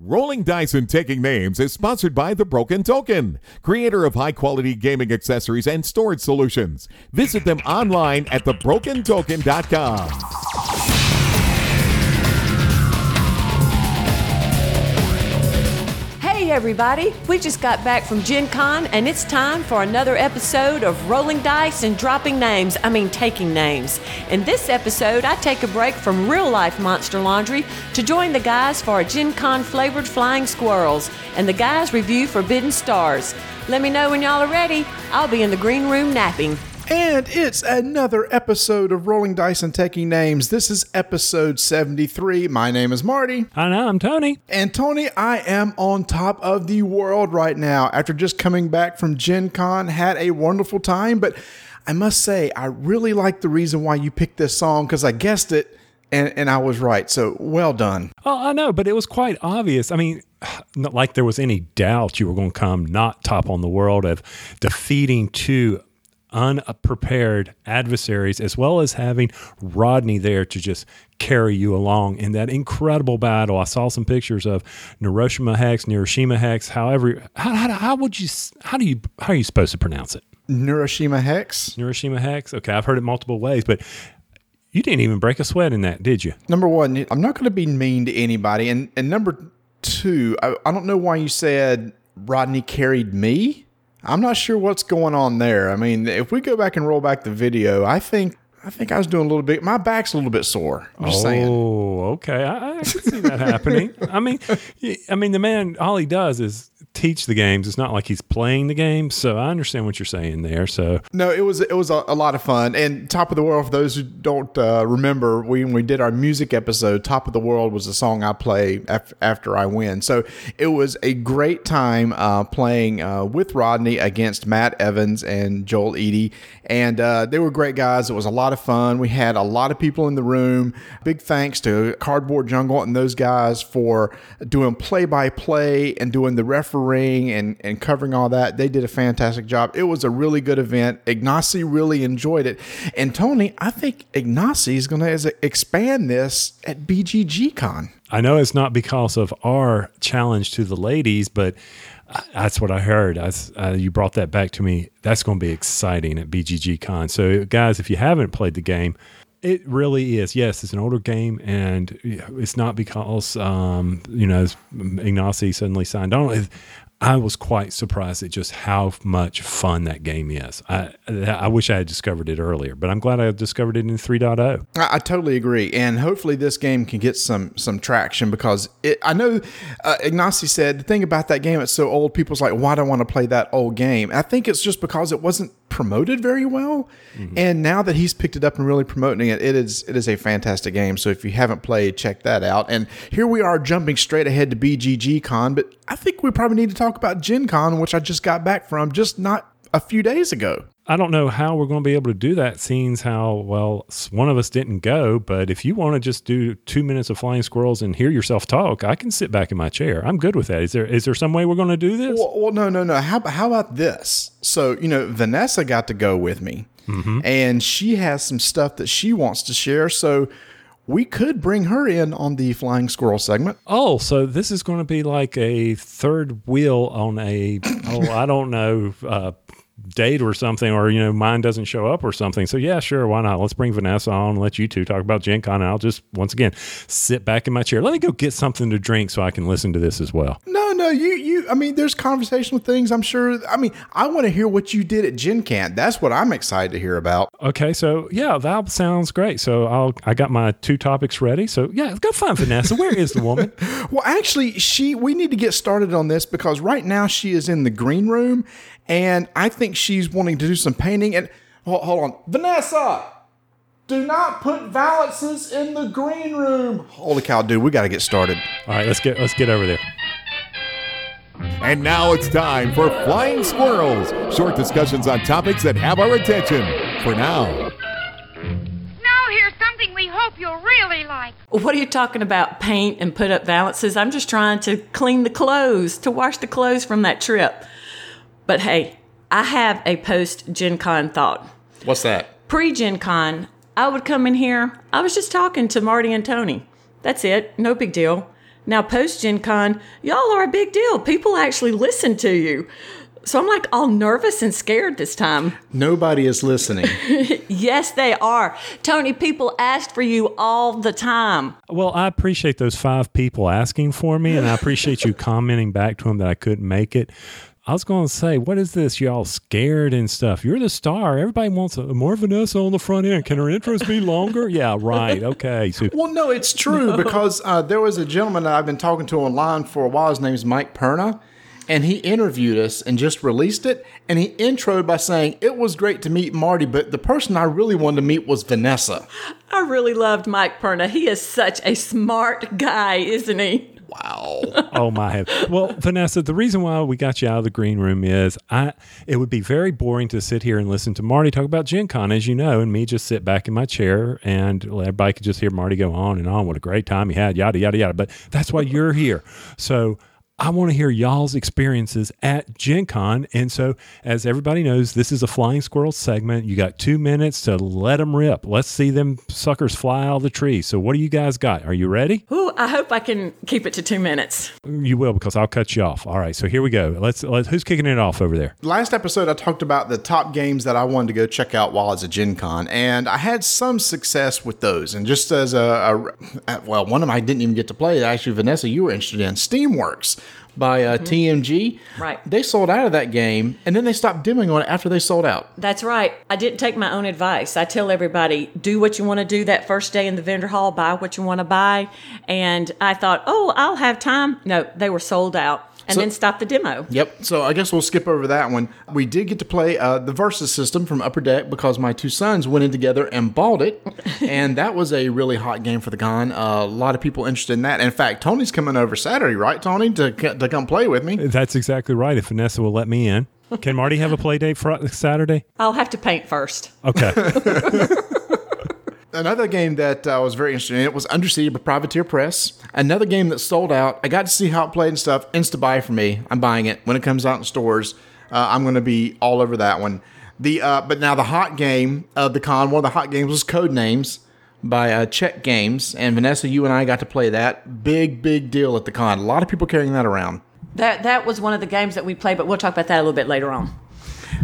Rolling Dice and Taking Names is sponsored by The Broken Token, creator of high quality gaming accessories and storage solutions. Visit them online at thebrokentoken.com. Everybody, we just got back from Gen Con and it's time for another episode of Rolling Dice and Dropping Names, I mean taking names. In this episode, I take a break from real life Monster Laundry to join the guys for a Gen Con flavored flying squirrels and the guys review Forbidden Stars. Let me know when y'all are ready. I'll be in the green room napping. And it's another episode of Rolling Dice and Taking Names. This is episode 73. My name is Marty. I know, I'm Tony. And Tony, I am on top of the world right now after just coming back from Gen Con. Had a wonderful time, but I must say, I really like the reason why you picked this song because I guessed it and, and I was right. So well done. Oh, I know, but it was quite obvious. I mean, not like there was any doubt you were going to come not top on the world of defeating two unprepared adversaries, as well as having Rodney there to just carry you along in that incredible battle. I saw some pictures of Hiroshima Hex, Hiroshima Hex. However, how, how, how would you how do you how are you supposed to pronounce it? Neuroshima Hex. Hiroshima Hex. Okay, I've heard it multiple ways, but you didn't even break a sweat in that, did you? Number one, I'm not going to be mean to anybody, and and number two, I, I don't know why you said Rodney carried me. I'm not sure what's going on there. I mean, if we go back and roll back the video, I think I think I was doing a little bit. My back's a little bit sore. I'm just saying. oh, saying. okay. I, I can see that happening. I mean, I mean, the man, all he does is teach the games. It's not like he's playing the game. So I understand what you're saying there. So No, it was it was a, a lot of fun. And Top of the World, for those who don't uh, remember, we, when we did our music episode, Top of the World was the song I play af- after I win. So it was a great time uh, playing uh, with Rodney against Matt Evans and Joel Eady. And uh, they were great guys. It was a lot of fun. We had a lot of people in the room. Big thanks to Cardboard Jungle and those guys for doing play by play and doing the refereeing and, and covering all that. They did a fantastic job. It was a really good event. Ignacy really enjoyed it. And Tony, I think Ignacy is going to expand this at BGG Con. I know it's not because of our challenge to the ladies, but that's what I heard. I, uh, you brought that back to me. That's going to be exciting at BGG Con. So, guys, if you haven't played the game, it really is. Yes, it's an older game, and it's not because um, you know Ignacy suddenly signed on. I was quite surprised at just how much fun that game is. I I wish I had discovered it earlier, but I'm glad I discovered it in 3.0. I, I totally agree, and hopefully this game can get some some traction because it. I know uh, Ignacy said the thing about that game it's so old. People's like, why do I want to play that old game? I think it's just because it wasn't promoted very well, mm-hmm. and now that he's picked it up and really promoting it, it is it is a fantastic game. So if you haven't played, check that out. And here we are jumping straight ahead to BGG Con, but I think we probably need to talk about Gen Con, which I just got back from just not a few days ago. I don't know how we're going to be able to do that, seeing how, well, one of us didn't go. But if you want to just do two minutes of flying squirrels and hear yourself talk, I can sit back in my chair. I'm good with that. Is there is there some way we're going to do this? Well, well no, no, no. How, how about this? So, you know, Vanessa got to go with me, mm-hmm. and she has some stuff that she wants to share. So, we could bring her in on the flying squirrel segment. Oh, so this is going to be like a third wheel on a oh I don't know uh, date or something, or you know mine doesn't show up or something. So yeah, sure, why not? Let's bring Vanessa on. Let you two talk about Gen Con. And I'll just once again sit back in my chair. Let me go get something to drink so I can listen to this as well. No, no, you you. I mean, there's conversational things. I'm sure. I mean, I want to hear what you did at Gen Con. That's what I'm excited to hear about. Okay, so yeah, that sounds great. So I'll I got my two topics ready. So yeah, go find Vanessa. Where is the woman? well, actually, she. We need to get started on this because right now she is in the green room and I think she's wanting to do some painting. And hold, hold on, Vanessa, do not put valances in the green room. Holy cow, dude, we got to get started. All right, let's get let's get over there. And now it's time for Flying Squirrels, short discussions on topics that have our attention. For now. Now here's something we hope you'll really like. What are you talking about? Paint and put up valances? I'm just trying to clean the clothes, to wash the clothes from that trip. But hey, I have a post Gen Con thought. What's that? Pre Gen Con, I would come in here. I was just talking to Marty and Tony. That's it. No big deal. Now, post Gen Con, y'all are a big deal. People actually listen to you. So I'm like all nervous and scared this time. Nobody is listening. Yes, they are. Tony, people ask for you all the time. Well, I appreciate those five people asking for me, and I appreciate you commenting back to them that I couldn't make it. I was going to say, what is this? Y'all scared and stuff. You're the star. Everybody wants a, more Vanessa on the front end. Can her intros be longer? yeah, right. Okay. So, Well, no, it's true because uh, there was a gentleman that I've been talking to online for a while. His name is Mike Perna. And he interviewed us and just released it. And he introed by saying, It was great to meet Marty, but the person I really wanted to meet was Vanessa. I really loved Mike Perna. He is such a smart guy, isn't he? Wow. oh my. Well, Vanessa, the reason why we got you out of the green room is I it would be very boring to sit here and listen to Marty talk about Gen Con, as you know, and me just sit back in my chair and everybody could just hear Marty go on and on. What a great time he had, yada yada yada. But that's why you're here. So I want to hear y'all's experiences at Gen Con. And so, as everybody knows, this is a Flying Squirrel segment. You got two minutes to let them rip. Let's see them suckers fly out of the tree. So, what do you guys got? Are you ready? Ooh, I hope I can keep it to two minutes. You will, because I'll cut you off. All right. So, here we go. Let's, let's who's kicking it off over there? Last episode, I talked about the top games that I wanted to go check out while I was at Gen Con, and I had some success with those. And just as a, a well, one of them I didn't even get to play. Actually, Vanessa, you were interested in Steamworks by uh, TMG. Right. They sold out of that game, and then they stopped demoing on it after they sold out. That's right. I didn't take my own advice. I tell everybody, do what you want to do that first day in the vendor hall, buy what you want to buy. And I thought, oh, I'll have time. No, they were sold out. And So- then stop the demo. Yep. So I guess we'll skip over that one. We did get to play uh, the Versus system from Upper Deck because my two sons went in together and bought it, and that was a really hot game for the con. Uh, a lot of people interested in that. In fact, Tony's coming over Saturday, right, Tony, to to come play with me. That's exactly right. If Vanessa will let me in. Can Marty have a play date for Saturday? I'll have to paint first. Okay. Another game that uh, I was very interested in it was Undercity by Privateer Press. Another game that sold out. I got to see how it played and stuff. Insta buy for me. I'm buying it when it comes out in stores. Uh, I'm going to be all over that one. The uh, but now the hot game of the con. One of the hot games was Code Names by uh, Games, and Vanessa, you and I got to play that. Big big deal at the con. A lot of people carrying that around. That that was one of the games that we played, but we'll talk about that a little bit later on.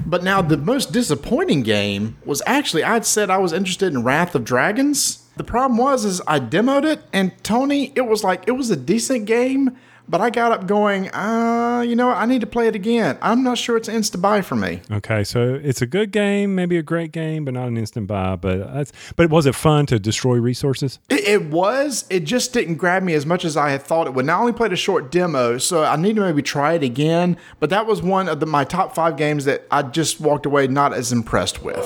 But now the most disappointing game was actually I'd said I was interested in Wrath of Dragons. The problem was is I demoed it and Tony, it was like it was a decent game, but I got up going, uh, you know, I need to play it again. I'm not sure it's insta buy for me. okay. So it's a good game, maybe a great game, but not an instant buy. But that's, but was it fun to destroy resources? It, it was. It just didn't grab me as much as I had thought it would. Now I only played a short demo, so I need to maybe try it again. But that was one of the, my top five games that I just walked away not as impressed with.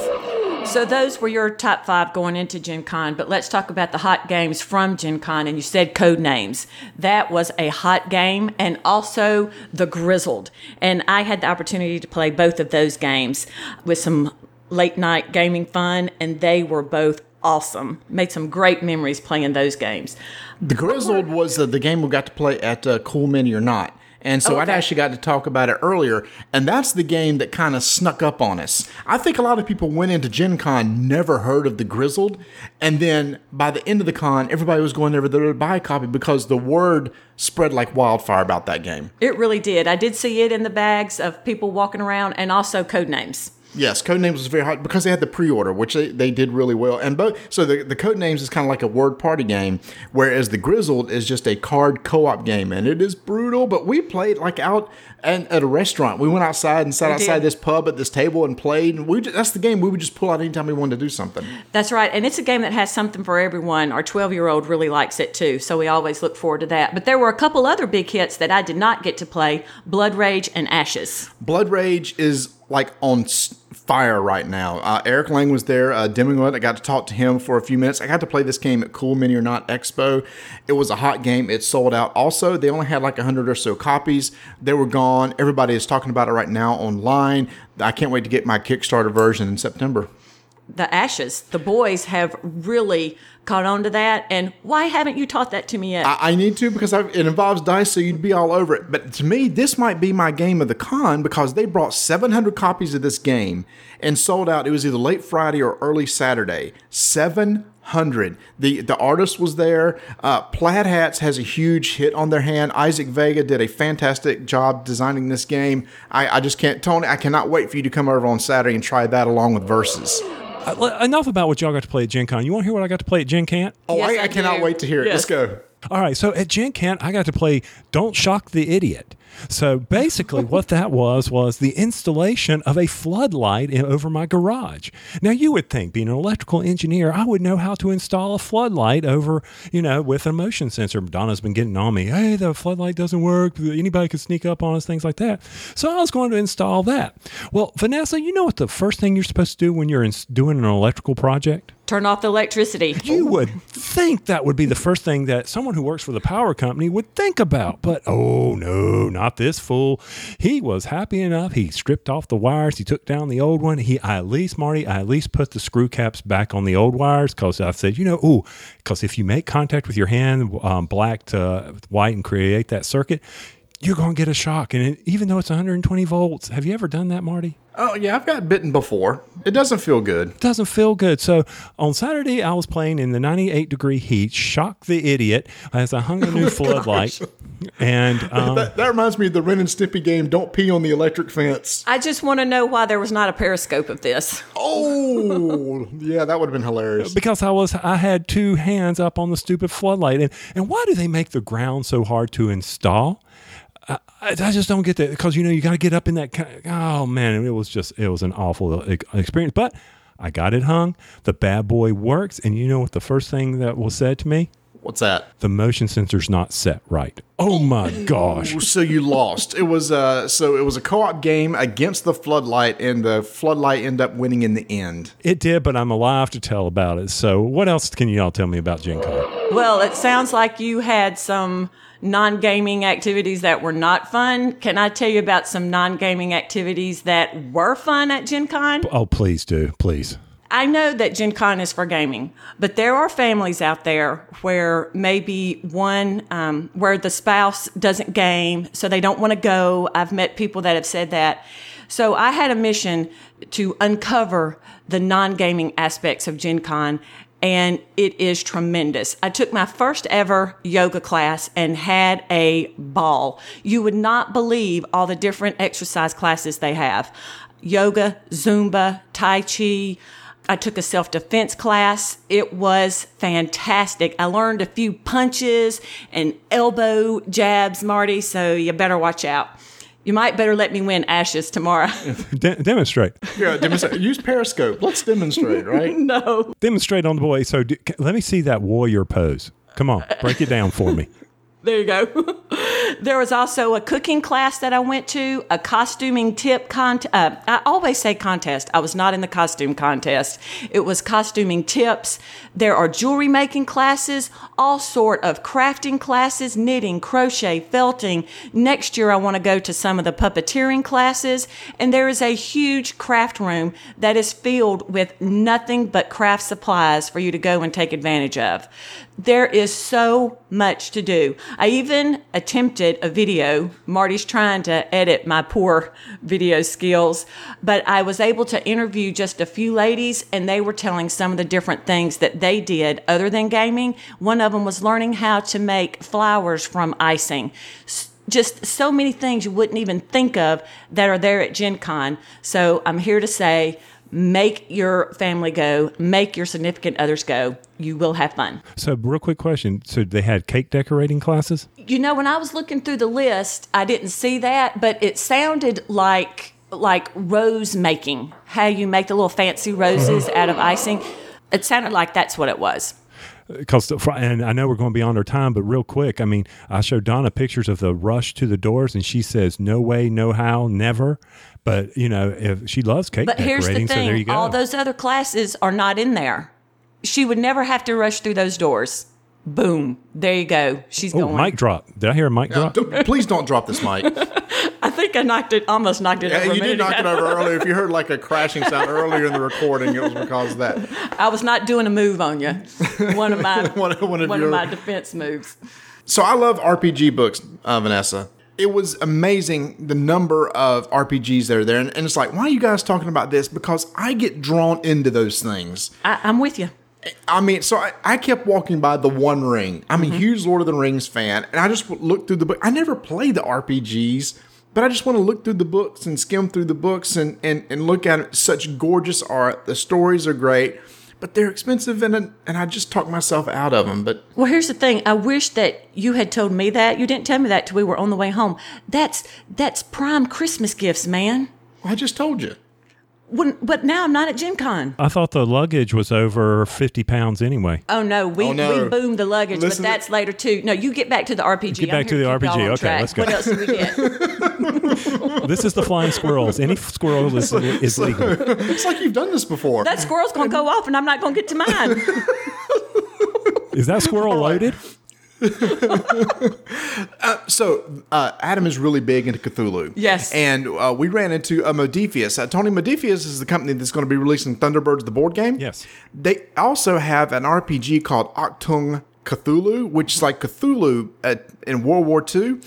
So those were your top five going into Gen Con, but let's talk about the hot games from Gen Con. And you said code names. That was a hot game, and also the Grizzled. And I had the opportunity to play both of those games with some late night gaming fun, and they were both awesome. Made some great memories playing those games. The Grizzled was uh, the game we got to play at uh, Cool Mini or Not. And so I'd actually got to talk about it earlier. And that's the game that kind of snuck up on us. I think a lot of people went into Gen Con, never heard of the Grizzled. And then by the end of the con, everybody was going over there to buy a copy because the word spread like wildfire about that game. It really did. I did see it in the bags of people walking around, and also code names. Yes, Codenames was very hot because they had the pre-order, which they, they did really well. And both so the the Codenames is kind of like a word party game, whereas the Grizzled is just a card co-op game, and it is brutal. But we played like out and at a restaurant. We went outside and sat We outside did. this pub at this table and played. And we ju- that's the game we would just pull out anytime we wanted to do something. That's right. And it's a game that has something for everyone. Our 12 year old really likes it too. So we always look forward to that. But there were a couple other big hits that I did not get to play Blood Rage and Ashes. Blood Rage is like on fire right now. Uh, Eric Lang was there uh, demoing it. I got to talk to him for a few minutes. I got to play this game at Cool Mini or Not Expo. It was a hot game. It sold out. Also, they only had like 100 or so copies. They were gone. Everybody is talking about it right now online. I can't wait to get my Kickstarter version in September. The Ashes. The boys have really caught on to that. And why haven't you taught that to me yet? I, I need to because i it involves dice, so you'd be all over it. But to me, this might be my game of the con because they brought 700 copies of this game and sold out. It was either late Friday or early Saturday. 700. The the artist was there. Uh, Plaid Hats has a huge hit on their hand. Isaac Vega did a fantastic job designing this game. I, I just can't, Tony. I cannot wait for you to come over on Saturday and try that along with Versus. Uh, enough about what y'all got to play at Gen Con. You want to hear what I got to play at Gen Can? Oh, Yes, I, I I cannot do. wait to hear it. Let's go. All right, so at Gen Can, I got to play Don't Shock the Idiot. So basically, what that was was the installation of a floodlight in, over my garage. Now, you would think, being an electrical engineer, I would know how to install a floodlight over, you know, with a motion sensor. Donna's been getting on me. Hey, the floodlight doesn't work. Anybody could sneak up on us, things like that. So I was going to install that. Well, Vanessa, you know what the first thing you're supposed to do when you're in, doing an electrical project? Turn off the electricity. You would think that would be the first thing that someone who works for the power company would think about. But oh no, not this fool. He was happy enough. He stripped off the wires. He took down the old one. He, I at least, Marty, I at least put the screw caps back on the old wires because I said, you know, ooh, because if you make contact with your hand, um, black to white, and create that circuit, you're going to get a shock. And it, even though it's 120 volts, have you ever done that, Marty? Oh yeah, I've got bitten before. It doesn't feel good. It doesn't feel good. So on Saturday, I was playing in the 98 degree heat, shock the idiot as I hung a new floodlight. And um, That, that reminds me of the Ren and Stimpy game. Don't pee on the electric fence. I just want to know why there was not a periscope of this. Oh, yeah, that would have been hilarious. because I was, I had two hands up on the stupid floodlight. And, and why do they make the ground so hard to install? I, I I just don't get that because you know you got to get up in that. ki- Oh man, it was just it was an awful e- experience. But I got it hung. The bad boy works, and you know what? The first thing that was said to me, What's that? the motion sensor's not set right. Oh my gosh! So you lost. It was uh so it was a co-op game against the floodlight, and the floodlight ended up winning in the end. It did, but I'm alive to tell about it. So, what else can you all tell me about Gen Con? Well, it sounds like you had some non gaming activities that were not fun. Can I tell you about some non gaming activities that were fun at Gen Con? Oh, please do, please. I know that Gen Con is for gaming, but there are families out there where maybe one, um, where the spouse doesn't game, so they don't want to go. I've met people that have said that. So I had a mission to uncover the non gaming aspects of Gen Con, and it is tremendous. I took my first ever yoga class and had a ball. You would not believe all the different exercise classes they have yoga, Zumba, Tai Chi. I took a self defense class. It was fantastic. I learned a few punches and elbow jabs, Marty, so you better watch out. You might better let me win Ashes tomorrow. De- demonstrate, Yeah, demonstrate. use Periscope. Let's demonstrate, right? no. demonstrate on the boy. So, do, let me see that warrior pose. Come on, break it down for me. There you go. there was also a cooking class that I went to, a costuming tip contest. Uh, I always say contest. I was not in the costume contest. It was costuming tips. There are jewelry making classes, all sort of crafting classes, knitting, crochet, felting. Next year, I want to go to some of the puppeteering classes. And there is a huge craft room that is filled with nothing but craft supplies for you to go and take advantage of. There is so much to do. I even attempted a video. Marty's trying to edit my poor video skills, but I was able to interview just a few ladies, and they were telling some of the different things that they did other than gaming. One of them was learning how to make flowers from icing. Just so many things you wouldn't even think of that are there at Gen Con. So I'm here to say, make your family go, make your significant others go. You will have fun. So, real quick question. So, they had cake decorating classes? You know, when I was looking through the list, I didn't see that, but it sounded like like rose making. How you make the little fancy roses uh-huh. out of icing. It sounded like that's what it was. Because, and I know we're going beyond our time, but real quick, I mean, I showed Donna pictures of the rush to the doors, and she says, "No way, no how, never." But you know, if she loves cake But here's the so there you go. all those other classes are not in there. She would never have to rush through those doors. Boom! There you go. She's oh, going. mic drop. Did I hear a mic drop? Don't- please don't drop this mic. I think I knocked it. Almost knocked it Yeah, over. you did minute knock it over earlier. If you heard like a crashing sound earlier in the recording, it was because of that. I was not doing a move on you. One of my One- one of one your- of my defense moves. So I love RPG books, uh, Vanessa. It was amazing the number of RPGs that are there. And, and it's like, why are you guys talking about this? Because I get drawn into those things. I, I'm with you. I mean, so I, I kept walking by the One Ring. I'm Mm-hmm. a huge Lord of the Rings fan, and I just looked through the book. I never played the RPGs, but I just want to look through the books and skim through the books and and, and look at it. Such gorgeous art. The stories are great, but they're expensive, and and I just talked myself out of them. But Well, here's the thing. I wish that you had told me that. You didn't tell me that till we were on the way home. That's that's prime Christmas gifts, man. I just told you. When, but now I'm not at Gen Con. I thought the luggage was over 50 pounds anyway. Oh no, we, Oh, no. we boomed the luggage, Listen but to- that's later too. No, you get back to the RPG. Get I'm back to the RPG. Okay, track. let's go. What else do we get? This is the flying squirrels. Any squirrel is, is legal. It's like you've done this before. that squirrel's gonna go off, and I'm not gonna get to mine. Is that squirrel loaded? So uh, Adam is really big into Cthulhu. Yes. and uh, we ran into uh, Modiphius. Uh, Tony Modiphius is the company that's going to be releasing Thunderbirds, the board game. Yes. They also have an RPG called Achtung Cthulhu, which is like Cthulhu at, in World War II.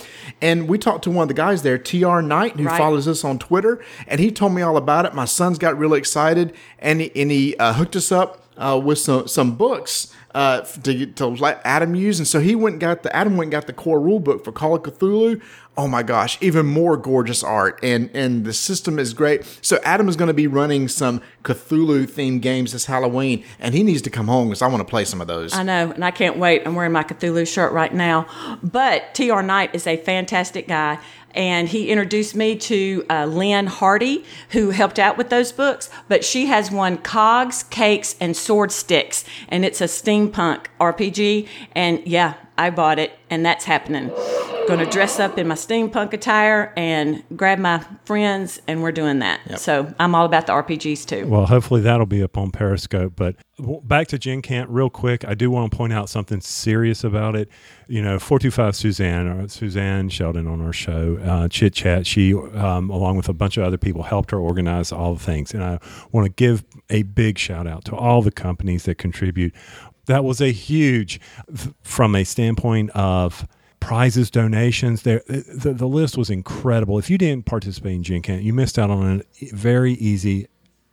And we talked to one of the guys there, TR Knight, who Right. follows us on Twitter, and he told me all about it. My sons got really excited, and he, and he uh, hooked us up uh, with some some books uh, to, to let Adam use. And so he went and got the Adam went and got the core rule book for Call of Cthulhu. Oh my gosh, even more gorgeous art, and and the system is great. So Adam is going to be running some Cthulhu themed games this Halloween, and he needs to come home because I want to play some of those. I know, and I can't wait. I'm wearing my Cthulhu shirt right now. But TR Knight is a fantastic guy. And he introduced me to uh, Lynn Hardy, who helped out with those books. But she has one Cogs, Cakes, and Sword Sticks. And it's a steampunk RPG. And yeah, I bought it, and that's happening. Going to dress up in my steampunk attire and grab my friends, and we're doing that. So I'm all about the RPGs too. Well, hopefully that'll be up on Periscope. But back to Gen Cant real quick. I do want to point out something serious about it. You know, 425 Suzanne, or Suzanne Sheldon on our show, uh, Chit Chat, she, um, along with a bunch of other people, helped her organize all the things. And I want to give a big shout out to all the companies that contribute. That was a huge, from a standpoint of, prizes, donations. There, the, the list was incredible. If you didn't participate in Gen Con, you missed out on a very easy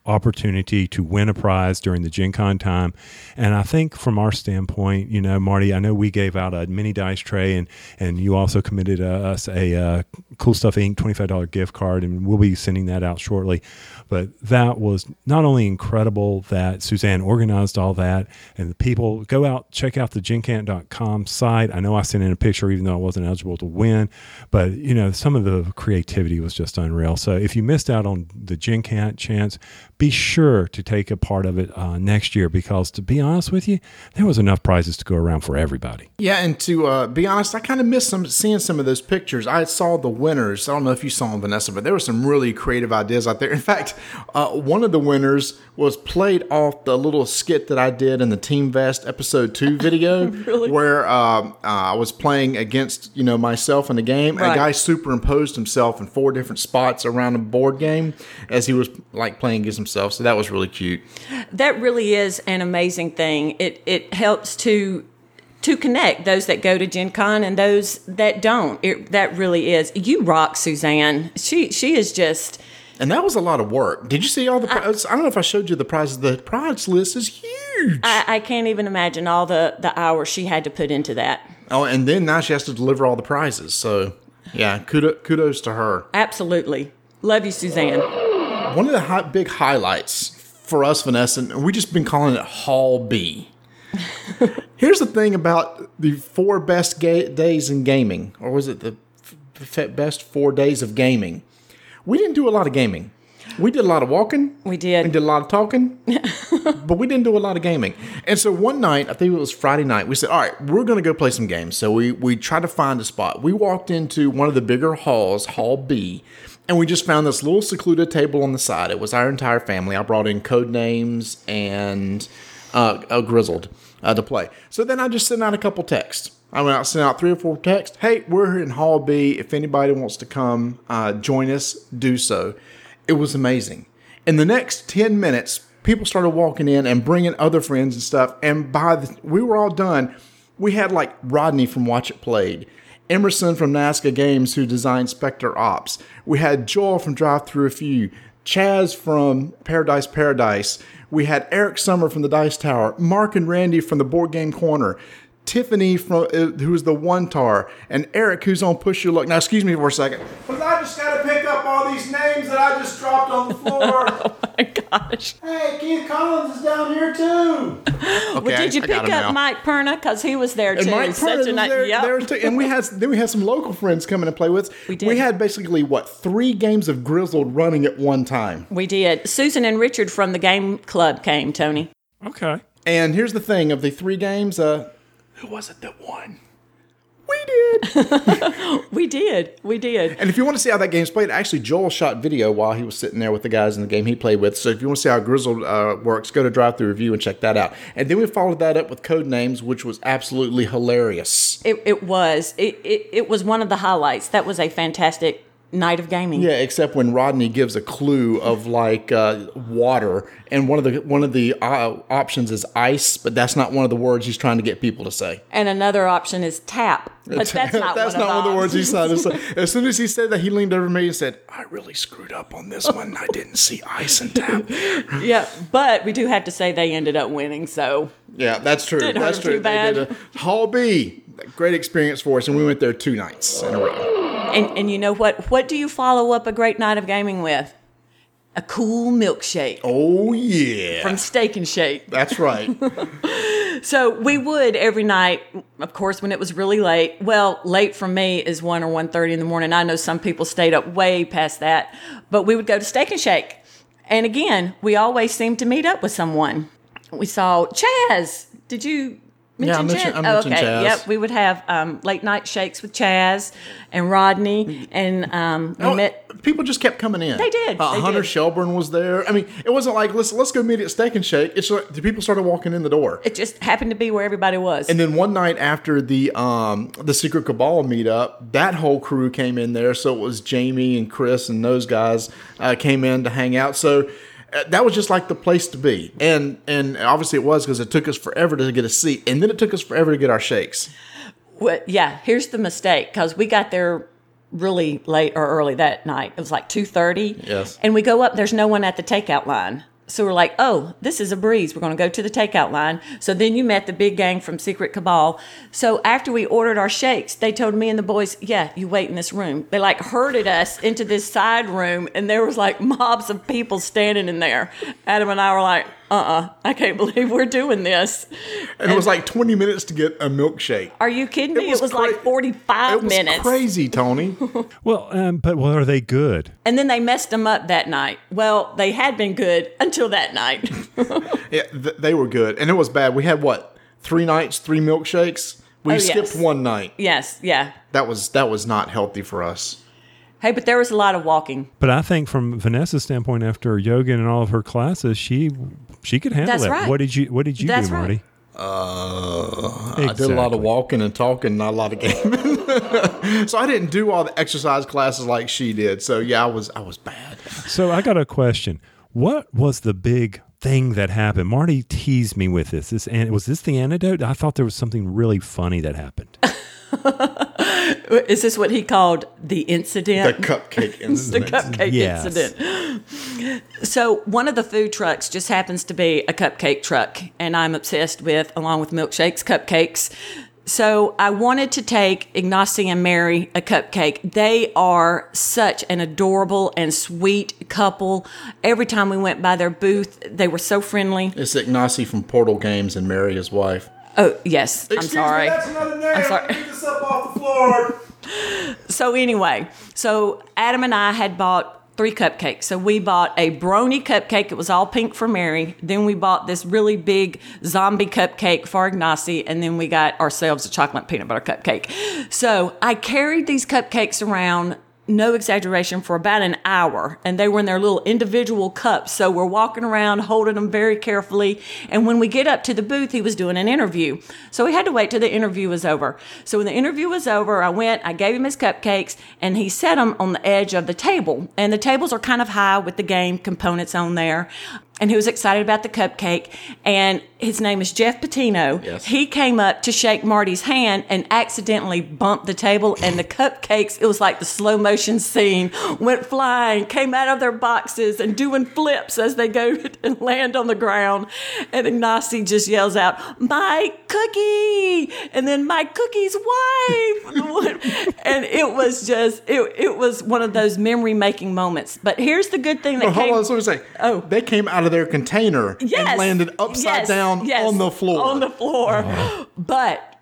opportunity to win a prize during the Gen Con time. And I think from our standpoint, you know, Marty, I know we gave out a mini dice tray and, and you also committed uh, us a uh, Cool Stuff Inc. $25 gift card, and we'll be sending that out shortly. But that was not only incredible that Suzanne organized all that and the people go out, check out the gencant.com site. I know I sent in a picture even though I wasn't eligible to win, but you know, some of the creativity was just unreal. So if you missed out on the Gencant chance, be sure to take a part of it uh, next year because to be honest with you, there was enough prizes to go around for everybody. Yeah, and to uh, be honest, I kind of missed some seeing some of those pictures. I saw the winners. I don't know if you saw them, Vanessa, but there were some really creative ideas out there. In fact, uh, one of the winners was played off the little skit that I did in the Team Vest episode two video, where um, uh, I was playing against you know myself in the game. Right. A guy superimposed himself in four different spots around a board game as he was like playing against himself. So that was really cute. that really is an amazing thing. It it helps to to connect those that go to Gen Con and those that don't. It, that really is. You rock, Suzanne. She she is just And that was a lot of work. Did you see all the prizes? I don't know if I showed you the prizes. The prize list is huge. I, I can't even imagine all the the hours she had to put into that. oh, and then now she has to deliver all the prizes. So, yeah, kudos, kudos to her. Absolutely. Love you, Suzanne. One of the hi- big highlights for us, Vanessa, and we've just been calling it Hall B. Here's the thing about the four best ga- days in gaming, or was it the f- best four days of gaming? We didn't do a lot of gaming. We did a lot of walking. We did. We did a lot of talking, but we didn't do a lot of gaming. And so one night, I think it was Friday night, we said, "All right, we're going to go play some games." So we we tried to find a spot. We walked into one of the bigger halls, Hall B, and we just found this little secluded table on the side. It was our entire family. I brought in code names and uh, a grizzled uh, to play. So then I just sent out a couple texts. I went out, sent out three or four texts. Hey, we're in Hall B. If anybody wants to come uh, join us, do so. It was amazing. In the next 10 minutes, people started walking in and bringing other friends and stuff. And by the we were all done, we had like Rodney from Watch It Played, Emerson from Nazca Games who designed Spectre Ops. We had Joel from Drive Through Review, Chaz from Paradise Paradise. We had Eric Summerer from the Dice Tower, Mark and Randy from the Board Game Corner, Tiffany from uh, who's the One Tar, and Eric who's on Push Your Luck. Now, excuse me for a second, because I just got to pick up all these names that I just dropped on the floor. oh my gosh. hey, Keith Collins is down here too. okay, well, did you pick up Mike Perna? Because he was there too. And Mike Such Perna a was nice- there, yep. there too. And we had then we had some local friends coming and play with us. We did. We had basically what three games of Grizzled running at one time. We did. Susan and Richard from the game club came, Tony. Okay. And here's the thing: of the three games, uh, who was it that won? We did. We did. We did. and if you want to see how that game's played, actually, Joel shot video while he was sitting there with the guys in the game he played with. So if you want to see how Grizzled uh, works, go to Drive Through Review and check that out. And then we followed that up with Code Names, which was absolutely hilarious. It, it was. It, it, it was one of the highlights. That was a fantastic night of gaming. Yeah, except when Rodney gives a clue of like uh, water, and one of the one of the uh, options is ice, but that's not one of the words he's trying to get people to say. And another option is tap. But that's not that's one, not one of the words he he's trying to say. As soon as he said that, he leaned over me and said, "I really screwed up on this one. I didn't see ice and tap." Yeah, but we do have to say they ended up winning. So Yeah, that's true. Didn't that's him true. too bad. They did a Hall B, great experience for us, and we went there two nights in a row. And and you know what? What do you follow up a great night of gaming with? A cool milkshake Oh yeah, from Steak and Shake. that's right. So we would every night, of course, when it was really late. Well, late for me is one or one thirty in the morning. I know some people stayed up way past that, but we would go to Steak and Shake, and again, we always seemed to meet up with someone. We saw Chaz. Did you? Yeah, I mention mentioned- Chaz? I mentioned okay, Chaz. yep. We would have um, late night shakes with Chaz and Rodney, and um, we Oh, met. people just kept coming in. They did, Uh, they Hunter did. Shelburne was there. I mean, it wasn't like let's let's go meet at Steak and Shake. It's like the people started walking in the door. It just happened to be where everybody was. And then one night after the um the Secret Cabal meetup, that whole crew came in there. So it was Jamie and Chris and those guys uh, came in to hang out. So Uh, that was just like the place to be. And and obviously it was because it took us forever to get a seat, and then it took us forever to get our shakes. Well, yeah, here's the mistake because we got there really late or early that night. It was like two thirty. Yes. And we go up. There's no one at the takeout line. So we're like, oh, this is a breeze. We're going to go to the takeout line. So then you met the big gang from Secret Cabal. So after we ordered our shakes, they told me and the boys, yeah, you wait in this room. They like herded us into this side room, and there was like mobs of people standing in there. Adam and I were like, uh-uh, I can't believe we're doing this. And, it was like twenty minutes to get a milkshake. Are you kidding me? It was, cra- like 45 it was minutes. Crazy, Tony. Well, um, but well, are they good? And then they messed them up that night. Well, they had been good until that night. Yeah, th- they were good, and it was bad. We had what three nights, three milkshakes. We Oh, skipped yes. one night. yes, yeah. That was that was not healthy for us. Hey, but there was a lot of walking. But I think from Vanessa's standpoint, after yoga and all of her classes, she she could handle That's it. right. What did you What did you That's do, right. Marty? Uh, I did a lot of walking and talking, not a lot of gaming. so I didn't do all the exercise classes like she did. So yeah, I was I was bad. So I got a question. What was the big thing that happened? Marty teased me with this. This and was this the antidote? I thought there was something really funny that happened. Is this what he called the incident? The cupcake incident? the cupcake Yes. incident. So one of the food trucks just happens to be a cupcake truck, and I'm obsessed with, along with milkshakes, cupcakes. So I wanted to take Ignacy and Mary a cupcake. They are such an adorable and sweet couple. Every time we went by their booth, they were so friendly. It's Ignacy from Portal Games and Mary, his wife. Oh yes, I'm sorry. another name. I'm sorry. Get this up off the floor. So anyway, so Adam and I had bought three cupcakes. So we bought a brony cupcake. It was all pink for Mary. Then we bought this really big zombie cupcake for Ignacy, and then we got ourselves a chocolate peanut butter cupcake. So I carried these cupcakes around. No exaggeration, for about an hour, and they were in their little individual cups. So we're walking around holding them very carefully. And when we get up to the booth, he was doing an interview. So we had to wait till the interview was over. So when the interview was over, I went, I gave him his cupcakes, and he set them on the edge of the table. And the tables are kind of high with the game components on there. And he was excited about the cupcake. And his name is Jeff Patino. Yes. He came up to shake Marty's hand and accidentally bumped the table, and the cupcakes, it was like the slow motion scene, went flying, came out of their boxes and doing flips as they go and land on the ground. And Ignacy just yells out, My cookie! And then my cookie's wife! and it was just, it, it was one of those memory making moments. But here's the good thing that hold came. on, me say. Oh. they came out of their container Yes. and landed upside Yes. down Yes. on the floor. On the floor. Uh-huh. But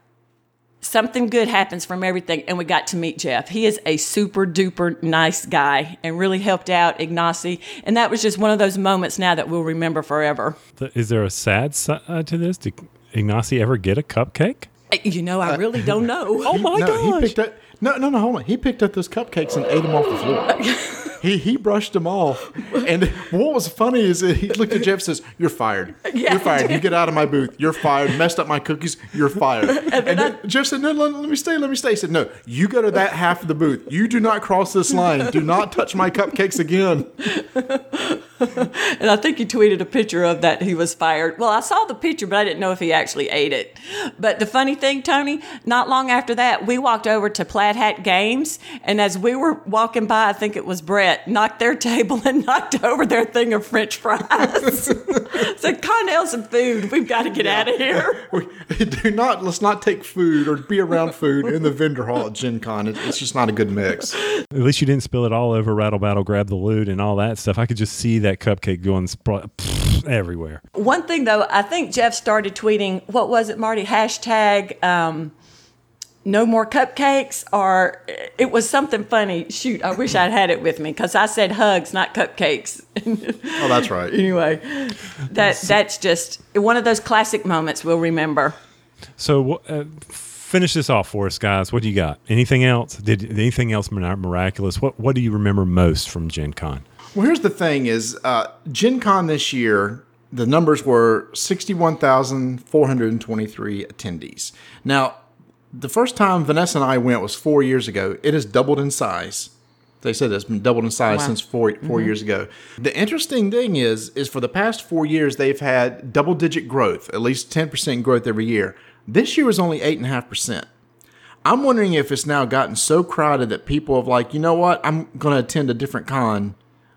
something good happens from everything, and we got to meet Jeff. He is a super duper nice guy and really helped out Ignacy. And that was just one of those moments now that we'll remember forever. Is there a sad side to this? Did Ignacy ever get a cupcake? Uh, you know, I uh, really don't know. Oh my no, he gosh! picked up. No, no, no. Hold on. He picked up those cupcakes and ate them off the floor. he he brushed them off. And what was funny is that he looked at Jeff and says, "You're fired. Yeah. You're fired. You get out of my booth. You're fired. Messed up my cookies. You're fired." And, then Jeff said, "No, let, let me stay. Let me stay." He said, "No, you go to that half of the booth. You do not cross this line. Do not touch my cupcakes again." And I think he tweeted a picture of that he was fired. Well, I saw the picture, but I didn't know if he actually ate it. But the funny thing, Tony, not long after that, we walked over to Plaid Hat Games, and as we were walking by, I think it was Brett, knocked their table and knocked over their thing of French fries. so Connell, some food. We've got to get out of here. We, do not. Let's not take food or be around food in the vendor hall at Gen Con. It, it's just not a good mix. At least you didn't spill it all over Rattle Battle, Grab the Loot, and all that stuff. I could just see that cupcake going spr- everywhere. One thing, though, I think Jeff started tweeting, what was it, Marty? Hashtag. Um, no more cupcakes, or it was something funny. Shoot, I wish I'd had it with me because I said hugs, not cupcakes. Oh, that's right. anyway, that that's just one of those classic moments we'll remember. So uh, finish this off for us, guys. What do you got? Anything else? Did anything else miraculous? What What do you remember most from Gen Con? Well, here's the thing: is uh, Gen Con this year, the numbers were sixty-one thousand four hundred and twenty-three attendees. Now, the first time Vanessa and I went was four years ago. It has doubled in size. They said it's been doubled in size Wow. since 4 4 mm-hmm. years ago. The interesting thing is, is for the past four years they've had double-digit growth, at least ten percent growth every year. This year was only eight and a half percent. I'm wondering if it's now gotten so crowded that people have like, you know what, I'm going to attend a different con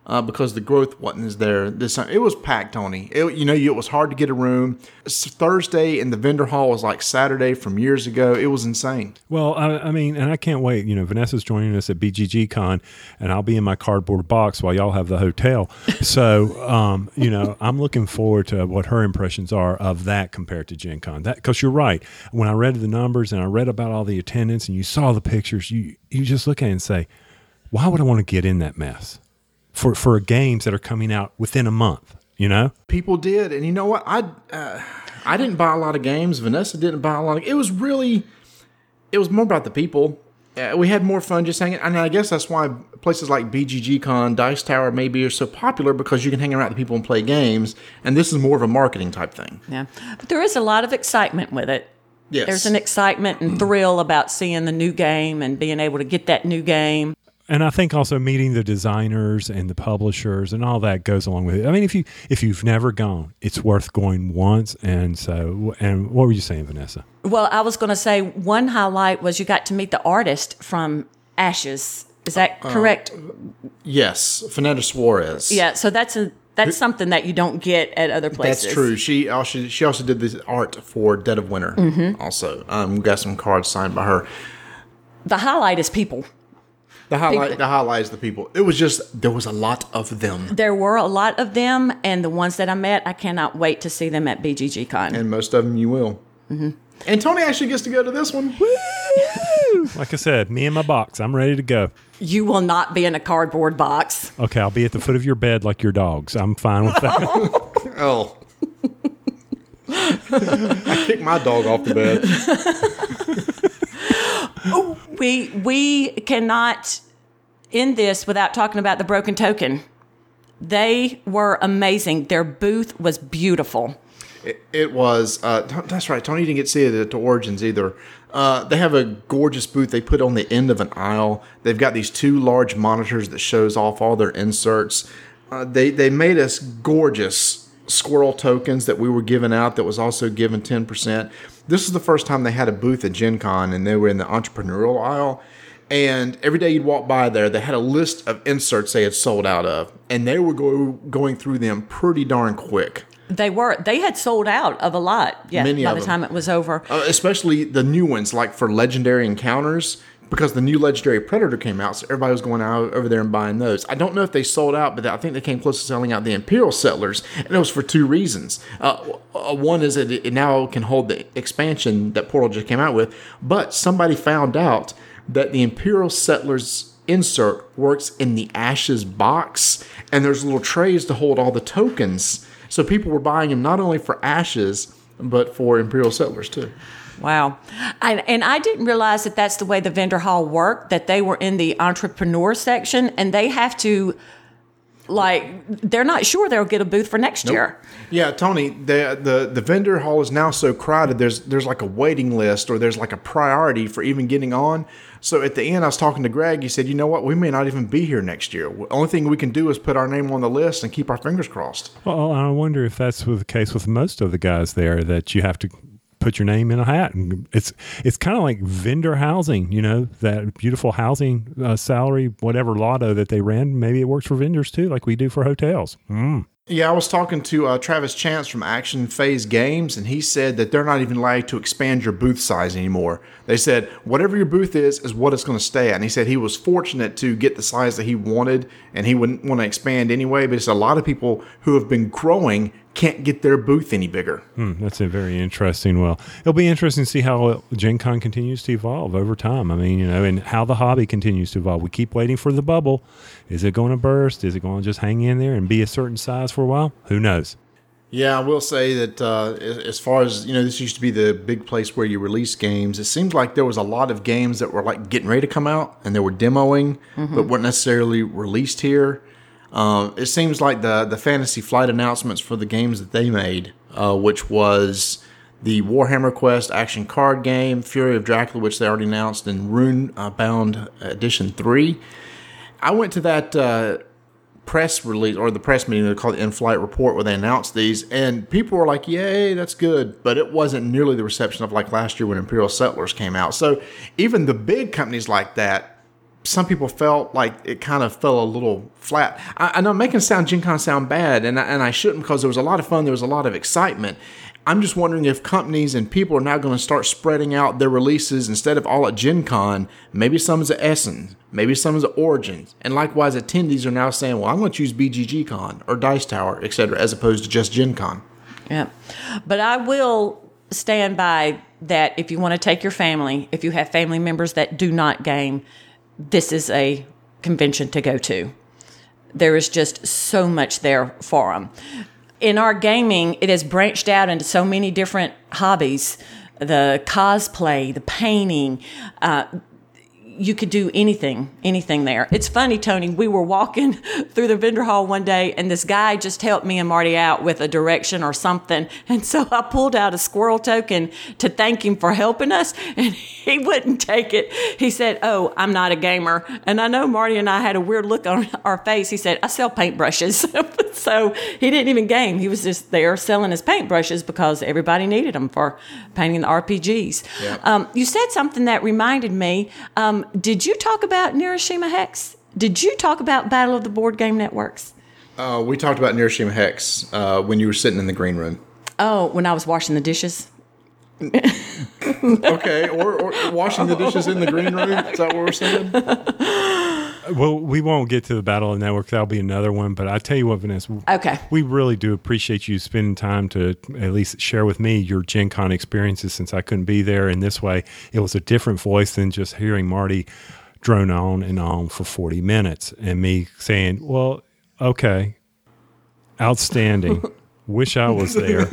uh, because the growth wasn't as there this time. It was packed, Tony. It, you know, it was hard to get a room. Thursday and the vendor hall was like Saturday from years ago. It was insane. Well, I, I mean, and I can't wait. You know, Vanessa's joining us at BGG Con, and I'll be in my cardboard box while y'all have the hotel. So, um, you know, I'm looking forward to what her impressions are of that compared to Gen Con. Because you're right. When I read the numbers and I read about all the attendance, and you saw the pictures, you you just look at it and say, why would I want to get in that mess for for games that are coming out within a month? You know, People did, and you know what? I uh, I didn't buy a lot of games. Vanessa didn't buy a lot. Of, it was really, it was more about the people. Uh, we had more fun just hanging, I and I guess that's why places like BGG Con, Dice Tower, maybe are so popular because you can hang around with people and play games. And this is more of a marketing type thing. Yeah, but there is a lot of excitement with it. Yes. There's an excitement and thrill about seeing the new game and being able to get that new game. And I think also meeting the designers and the publishers and all that goes along with it. I mean, if you if you've never gone, it's worth going once. And so, and what were you saying, Vanessa? Well, I was going to say one highlight was you got to meet the artist from Ashes. Is that uh, uh, correct? Yes, Fernanda Suarez. yeah. So that's a that's something that you don't get at other places. That's true. She also she also did this art for Dead of Winter. Mm-hmm. Also, um, got some cards signed by her. The highlight is people. The highlight, People- the highlights, the people. It was just there was a lot of them, There were a lot of them, and the ones that I met, I cannot wait to see them at BGG Con. and most of them you will. Mm-hmm. And Tony actually gets to go to this one. Like I said, me and my box, I'm ready to go. you will not be in a cardboard box. Okay, I'll be at the foot of your bed like your dogs. I'm fine with that. Oh. I kicked my dog off the bed. We we cannot end this without talking about the Broken Token. They were amazing. Their booth was beautiful. It, it was. Uh, that's right. Tony didn't get to see it at Origins either. Uh, they have a gorgeous booth they put on the end of an aisle. They've got these two large monitors that shows off all their inserts. Uh, they they made us gorgeous squirrel tokens that we were giving out that was also given 10%. This is the first time they had a booth at Gen Con and they were in the entrepreneurial aisle. And every day you'd walk by there, they had a list of inserts they had sold out of, and they were go, going through them pretty darn quick. They were. They had sold out of a lot. Yeah, Many by the them. time it was over. Uh, especially the new ones, like for legendary encounters, because the new legendary predator came out, so everybody was going out over there and buying those. I don't know if they sold out, but I think they came close to selling out the imperial settlers, and it was for two reasons. Uh, uh, one is that it now can hold the expansion that Portal just came out with, but somebody found out that the imperial settlers insert works in the ashes box, and there's little trays to hold all the tokens. So people were buying them not only for ashes, but for imperial settlers too. Wow. And, and I didn't realize that that's the way the vendor hall worked, that they were in the entrepreneur section and they have to, like, they're not sure they'll get a booth for next year. Yeah, Tony, the, the the vendor hall is now so crowded. There's there's like a waiting list, or there's like a priority for even getting on. So at the end, I was talking to Greg. He said, "You know what? We may not even be here next year. The only thing we can do is put our name on the list and keep our fingers crossed." Well, I wonder if that's the case with most of the guys there that you have to put your name in a hat, and it's it's kind of like vendor housing. You know that beautiful housing uh, salary, whatever lotto that they ran. Maybe it works for vendors too, like we do for hotels. Mm. Yeah, I was talking to uh, Travis Chance from Action Phase Games, and he said that they're not even allowed to expand your booth size anymore. They said whatever your booth is is what it's going to stay at. And he said he was fortunate to get the size that he wanted, and he wouldn't want to expand anyway. But it's a lot of people who have been growing can't get their booth any bigger. Hmm, that's a very interesting. Well, it'll be interesting to see how Gen Con continues to evolve over time. I mean, you know, and how the hobby continues to evolve. We keep waiting for the bubble. Is it going to burst? Is it going to just hang in there and be a certain size for a while? Who knows? Yeah, I will say that uh, as as far as you know, this used to be the big place where you release games. It seems like there was a lot of games that were like getting ready to come out and they were demoing, but weren't necessarily released here. Um, it seems like the the Fantasy Flight announcements for the games that they made, uh, which was the Warhammer Quest action card game, Fury of Dracula, which they already announced, and Rune uh, Bound Edition Three. I went to that uh, press release or the press meeting they call it in-flight report where they announced these and people were like yay that's good but it wasn't nearly the reception of like last year when imperial settlers came out so even the big companies like that some people felt like it kind of fell a little flat. I, I know I'm making sound Gen Con sound bad, and I, and I shouldn't because there was a lot of fun, there was a lot of excitement. I'm just wondering if companies and people are now going to start spreading out their releases instead of all at Gen Con. Maybe some is at Essen, maybe some is at Origins, and likewise attendees are now saying, "Well, I'm going to choose BGG Con or Dice Tower, etc., as opposed to just Gen Con." Yeah. But I will stand by that if you want to take your family, if you have family members that do not game, this is a convention to go to. There is just so much there for them. In our gaming, it has branched out into so many different hobbies the cosplay, the painting. Uh, you could do anything, anything there. It's funny, Tony. We were walking through the vendor hall one day, and this guy just helped me and Marty out with a direction or something. And so I pulled out a squirrel token to thank him for helping us, and he wouldn't take it. He said, "Oh, I'm not a gamer." And I know Marty and I had a weird look on our face. He said, "I sell paintbrushes," so he didn't even game. He was just there selling his paintbrushes because everybody needed them for painting the RPGs. Yeah. Um, you said something that reminded me. Um, did you talk about Neuroshima Hex? Did you talk about Battle of the Board Game Networks? Uh, we talked about Neuroshima Hex uh, when you were sitting in the green room. Oh, when I was washing the dishes. Okay, or, or washing the dishes in the green room. Is that what we're saying? Well, we won't get to the Battle of the Network. That'll be another one. But I tell you what, Vanessa. Okay. We really do appreciate you spending time to at least share with me your Gen Con experiences since I couldn't be there. In this way, it was a different voice than just hearing Marty drone on and on for 40 minutes and me saying, well, okay, outstanding. Wish I was there.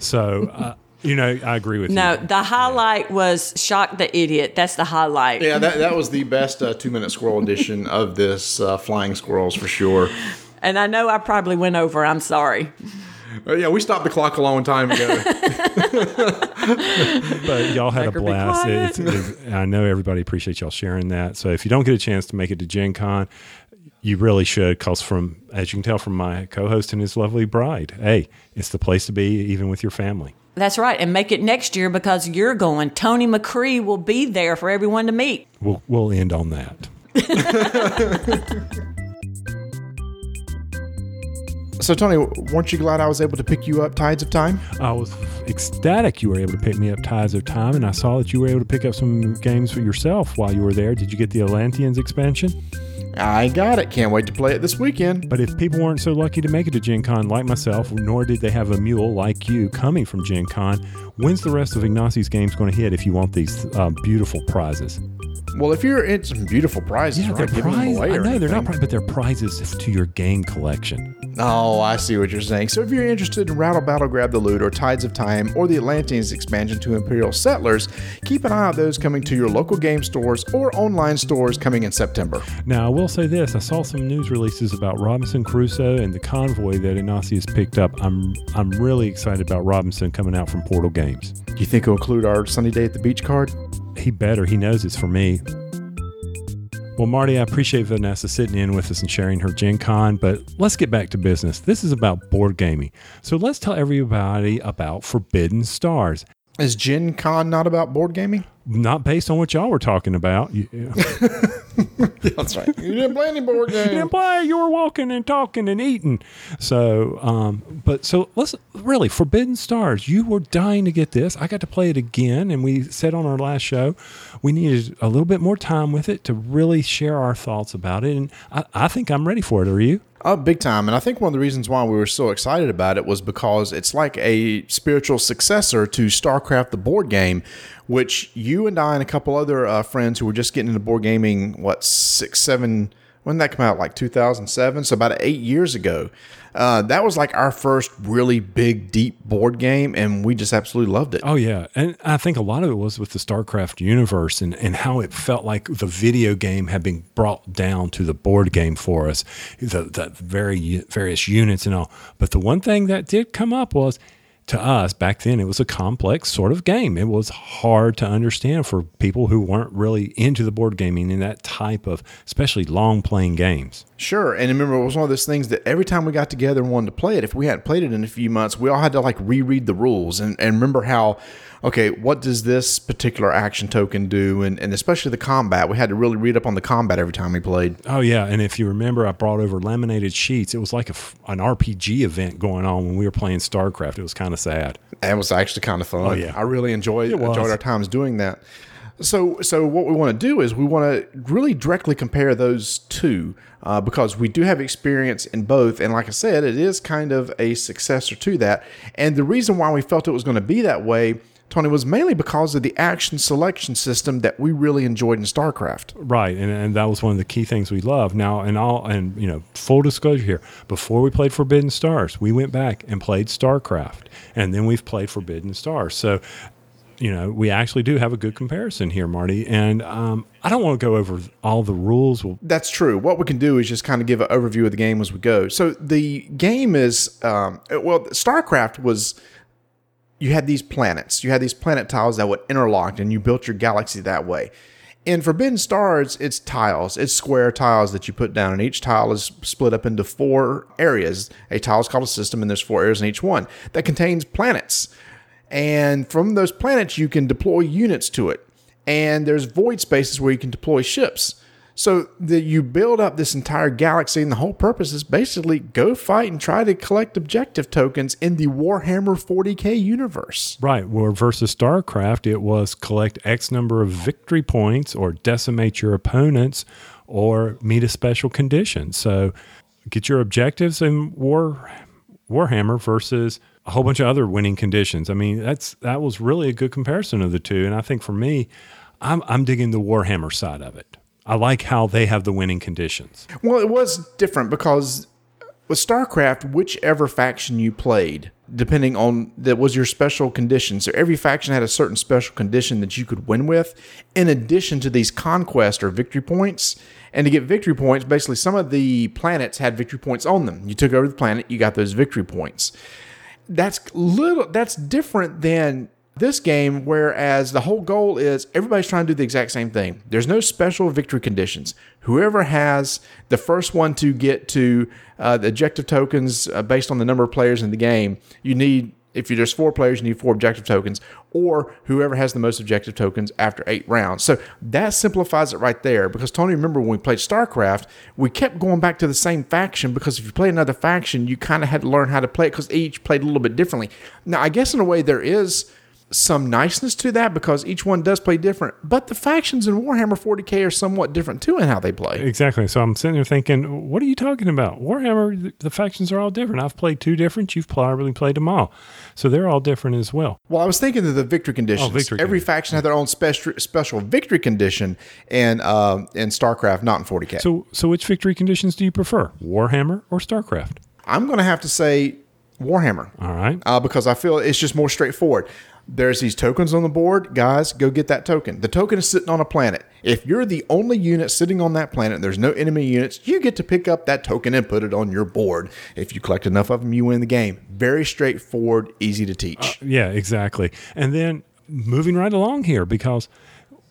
So, uh, you know, I agree with No, you. No, the highlight was Shock the Idiot. That's the highlight. Yeah, that, that was the best uh, two minute squirrel edition of this uh, Flying Squirrels for sure. And I know I probably went over. I'm sorry. Uh, yeah, we stopped the clock a long time ago. But y'all had a blast. quiet. It's, it's, I know everybody appreciates y'all sharing that. So if you don't get a chance to make it to Gen Con, You really should, because from as you can tell from my co-host and his lovely bride, hey, it's the place to be, even with your family. That's right. And make it next year because you're going. Tony McCree will be there for everyone to meet. We'll we'll end on that. So, Tony, weren't you glad I was able to pick you up Tides of Time? I was ecstatic you were able to pick me up Tides of Time, and I saw that you were able to pick up some games for yourself while you were there. Did you get the Atlanteans expansion? I got it. Can't wait to play it this weekend. But if people weren't so lucky to make it to Gen Con like myself, nor did they have a mule like you coming from Gen Con, when's the rest of Ignacy's games going to hit if you want these uh, beautiful prizes? Well, if you're in some beautiful prizes, Yeah, right? they're giving them away I know they're not prizes, but they're prizes to your game collection. Oh, I see what you're saying. So if you're interested in Rattle Battle Grab the Loot or Tides of Time or the Atlanteans expansion to Imperial Settlers, keep an eye out those coming to your local game stores or online stores coming in September. Now, I will say this: I saw some news releases about Robinson Crusoe and the convoy that Ignacius picked up. I'm I'm really excited about Robinson coming out from Portal Games. Do you think it'll include our sunny day at the beach card? He better. He knows it's for me. Well, Marty, I appreciate Vanessa sitting in with us and sharing her Gen Con, but let's get back to business. This is about board gaming. So let's tell everybody about Forbidden Stars. Is Gen Con not about board gaming? Not based on what y'all were talking about. You That's right. You didn't play any board games. You didn't play. You were walking and talking and eating. So, um, but so let's really Forbidden Stars. You were dying to get this. I got to play it again, and we said on our last show we needed a little bit more time with it to really share our thoughts about it. And I, I think I'm ready for it. Are you? Oh, big time. And I think one of the reasons why we were so excited about it was because it's like a spiritual successor to StarCraft, the board game, which you and I and a couple other uh, friends who were just getting into board gaming, what, six, seven, when did that come out? Like 2007? So about eight years ago. Uh, that was like our first really big, deep board game, and we just absolutely loved it. Oh yeah, and I think a lot of it was with the StarCraft universe and and how it felt like the video game had been brought down to the board game for us, the the very various units and all. But the one thing that did come up was. To us back then, it was a complex sort of game. It was hard to understand for people who weren't really into the board gaming and that type of, especially long playing games. Sure. And remember, it was one of those things that every time we got together and wanted to play it, if we hadn't played it in a few months, we all had to like reread the rules and, and remember how, okay, what does this particular action token do? And, and especially the combat. We had to really read up on the combat every time we played. Oh yeah, and if you remember, I brought over laminated sheets. It was like a an RPG event going on when we were playing StarCraft. It was kind of sad. It was actually kind of fun. Oh, yeah. I really enjoyed was. enjoyed our times doing that. So, so what we want to do is we want to really directly compare those two uh, because we do have experience in both, and like I said, it is kind of a successor to that. And the reason why we felt it was going to be that way, Tony, was mainly because of the action selection system that we really enjoyed in StarCraft. Right, and, and that was one of the key things we love. Now, and all, and you know, full disclosure here: before we played Forbidden Stars, we went back and played StarCraft, and then we've played Forbidden Stars. So, you know, we actually do have a good comparison here, Marty. And um, I don't want to go over all the rules. That's true. What we can do is just kind of give an overview of the game as we go. So the game is, um, well, StarCraft was, you had these planets. You had these planet tiles that would interlock, and you built your galaxy that way. In Forbidden Stars, it's tiles. It's square tiles that you put down, and each tile is split up into four areas. A tile is called a system, and there's four areas in each one that contains planets. And from those planets, you can deploy units to it. And there's void spaces where you can deploy ships. So that you build up this entire galaxy, and the whole purpose is basically go fight and try to collect objective tokens in the Warhammer 40k universe. right, where versus StarCraft, it was collect X number of victory points, or decimate your opponents, or meet a special condition. So, get your objectives in War Warhammer versus a whole bunch of other winning conditions. I mean, that's that was really a good comparison of the two. And I think for me, I'm I'm digging the Warhammer side of it. I like how they have the winning conditions. Well, it was different because with StarCraft, whichever faction you played, depending on that was your special condition. So every faction had a certain special condition that you could win with, in addition to these conquest or victory points. And to get victory points, basically some of the planets had victory points on them. You took over the planet, you got those victory points. That's little that's different than This game, whereas the whole goal is everybody's trying to do the exact same thing. There's no special victory conditions. Whoever has the first one to get to uh, the objective tokens uh, based on the number of players in the game, you need if there's four players, you need four objective tokens, or whoever has the most objective tokens after eight rounds. So that simplifies it right there. Because Tony, remember when we played StarCraft, we kept going back to the same faction because if you play another faction, you kind of had to learn how to play it because each played a little bit differently. Now, I guess in a way there is some niceness to that because each one does play different. But the factions in Warhammer 40k are somewhat different too in how they play. Exactly. So I'm sitting there thinking, what are you talking about? Warhammer, the, the factions are all different. I've played two different. You've probably played them all. So they're all different as well. Well, I was thinking of the victory conditions. Oh, victory Every condition. faction had their own special special victory condition in uh, in StarCraft, not in 40k. So, so which victory conditions do you prefer, Warhammer or StarCraft? I'm going to have to say Warhammer. All right. uh, because I feel it's just more straightforward. There's these tokens on the board, guys. Go get that token. The token is sitting on a planet. If you're the only unit sitting on that planet, there's no enemy units. You get to pick up that token and put it on your board. If you collect enough of them, you win the game. Very straightforward, easy to teach. Uh, yeah, exactly. And then moving right along here, because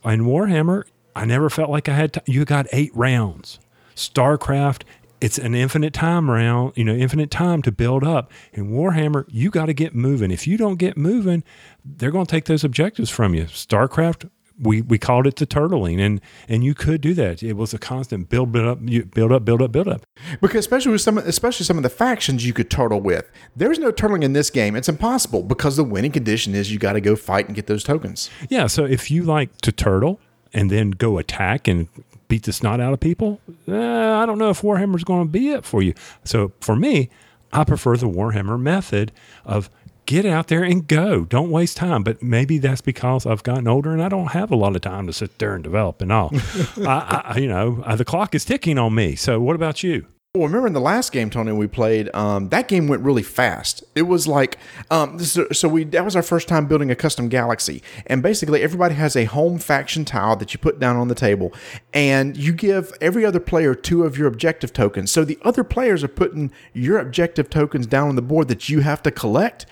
in Warhammer, I never felt like I had. You got eight rounds. StarCraft, it's an infinite time round. You know, infinite time to build up. In Warhammer, you got to get moving. If you don't get moving, they're going to take those objectives from you. StarCraft. We, we called it the turtling and and you could do that. It was a constant build build up build up build up build up. Because especially with some, especially some of the factions you could turtle with. There's no turtling in this game. It's impossible because the winning condition is you got to go fight and get those tokens. Yeah, so if you like to turtle and then go attack and beat the snot out of people, eh, I don't know if Warhammer's going to be it for you. So for me, I prefer the Warhammer method of get out there and go. Don't waste time. But maybe that's because I've gotten older and I don't have a lot of time to sit there and develop and all. I, I, you know, uh, the clock is ticking on me. So what about you? Well, remember in the last game, Tony, we played. Um, that game went really fast. It was like, um, this, so we that was our first time building a custom galaxy, and basically everybody has a home faction tile that you put down on the table, and you give every other player two of your objective tokens. So the other players are putting your objective tokens down on the board that you have to collect.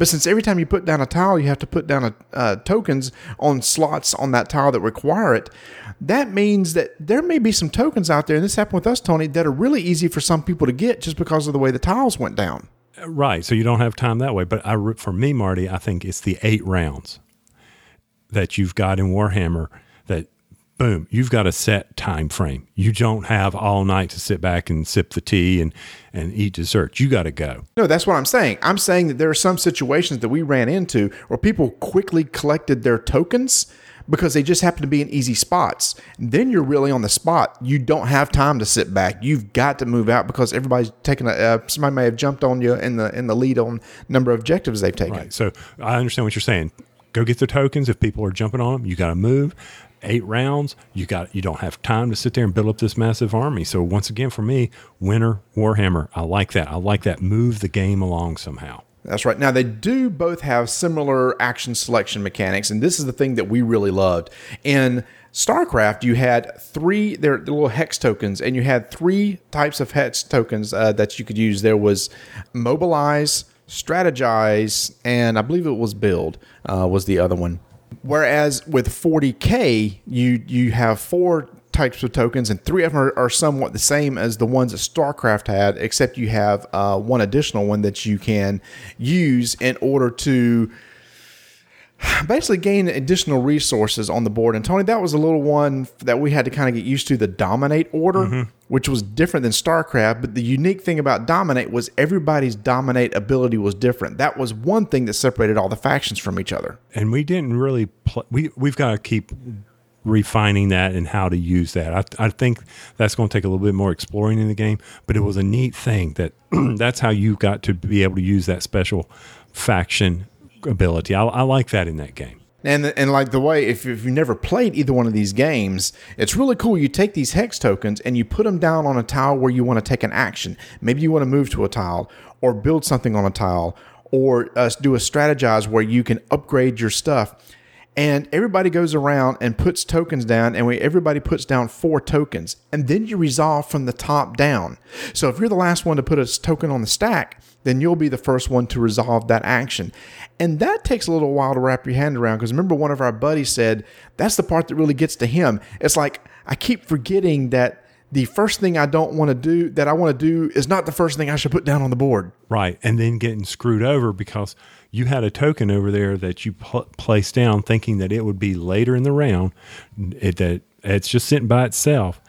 But since every time you put down a tile, you have to put down a, uh, tokens on slots on that tile that require it, that means that there may be some tokens out there, and this happened with us, Tony, that are really easy for some people to get just because of the way the tiles went down. Right. So you don't have time that way. But I, for me, Marty, I think it's the eight rounds that you've got in Warhammer that boom, you've got a set time frame. You don't have all night to sit back and sip the tea and, and eat dessert. You got to go. No, that's what I'm saying. I'm saying that there are some situations that we ran into where people quickly collected their tokens because they just happen to be in easy spots. Then you're really on the spot. You don't have time to sit back. You've got to move out because everybody's taking a. Uh, somebody may have jumped on you in the in the lead on number of objectives they've taken. Right. So I understand what you're saying. Go get the tokens. If people are jumping on them, you got to move. Eight rounds. You got. You don't have time to sit there and build up this massive army. So once again, for me, winner Warhammer. I like that. I like that. Move the game along somehow. That's right. Now they do both have similar action selection mechanics, and this is the thing that we really loved. In StarCraft, you had three their little hex tokens, and you had three types of hex tokens uh, that you could use. There was mobilize, strategize, and I believe it was build uh, was the other one. Whereas with 40k, you you have four types of tokens, and three of them are, are somewhat the same as the ones that StarCraft had, except you have uh, one additional one that you can use in order to basically gain additional resources on the board. And Tony, that was a little one that we had to kind of get used to the dominate order, mm-hmm. which was different than StarCraft. But the unique thing about dominate was everybody's dominate ability was different. That was one thing that separated all the factions from each other. and we didn't really pl- we we've got to keep refining that and how to use that. I, I think that's going to take a little bit more exploring in the game, but it was a neat thing that that's how you got to be able to use that special faction ability. I, I like that in that game. And and like the way if, if you've never played either one of these games, it's really cool. You take these hex tokens and you put them down on a tile where you want to take an action. Maybe you want to move to a tile or build something on a tile or uh, do a strategize where you can upgrade your stuff. and everybody goes around and puts tokens down and we everybody puts down four tokens and then you resolve from the top down so if you're the last one to put a token on the stack then you'll be the first one to resolve that action and that takes a little while to wrap your hand around because remember one of our buddies said that's the part that really gets to him it's like i keep forgetting that the first thing I don't want to do that I want to do is not the first thing I should put down on the board. Right. And then getting screwed over because you had a token over there that you pl- placed down thinking that it would be later in the round, it, that it's just sitting by itself.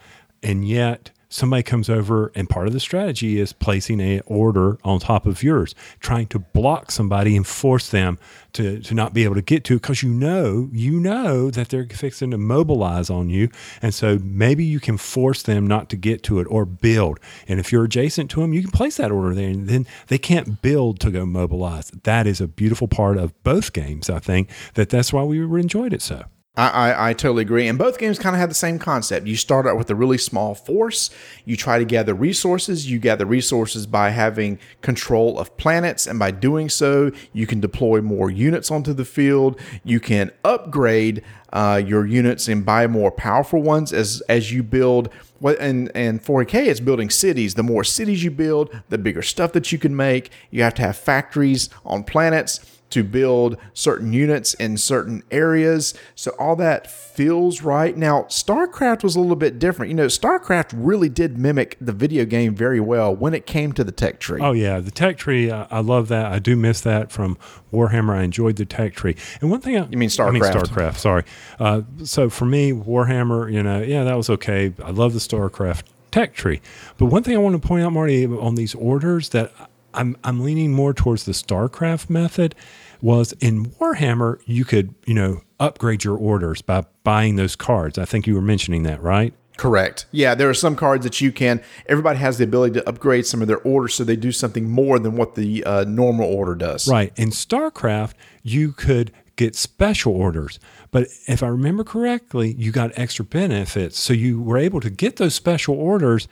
And yet somebody comes over and part of the strategy is placing a order on top of yours trying to block somebody and force them to, to not be able to get to it because you know you know that they're fixing to mobilize on you. And so maybe you can force them not to get to it or build. And if you're adjacent to them you can place that order there and then they can't build to go mobilize. That is a beautiful part of both games i think that that's why we enjoyed it so I, I, I, totally agree. And both games kind of have the same concept. You start out with a really small force. You try to gather resources. You gather resources by having control of planets. And by doing so, you can deploy more units onto the field. You can upgrade uh, your units and buy more powerful ones as, as you build. And, and 40K, it's building cities. The more cities you build, the bigger stuff that you can make. You have to have factories on planets to build certain units in certain areas. So all that feels right. Now, StarCraft was a little bit different. You know, StarCraft really did mimic the video game very well when it came to the tech tree. Oh, yeah. The tech tree, I, I love that. I do miss that from Warhammer. I enjoyed the tech tree. And one thing I, You mean StarCraft? I mean StarCraft, sorry. Uh, so for me, Warhammer, you know, yeah, that was okay. I love the StarCraft tech tree. But one thing I want to point out, Marty, on these orders that I'm, I'm leaning more towards the StarCraft method was in Warhammer, you could, you know, upgrade your orders by buying those cards. I think you were mentioning that, right? Correct. Yeah, there are some cards that you can. Everybody has the ability to upgrade some of their orders so they do something more than what the uh, normal order does. Right. In StarCraft, you could get special orders. But if I remember correctly, you got extra benefits. So you were able to get those special orders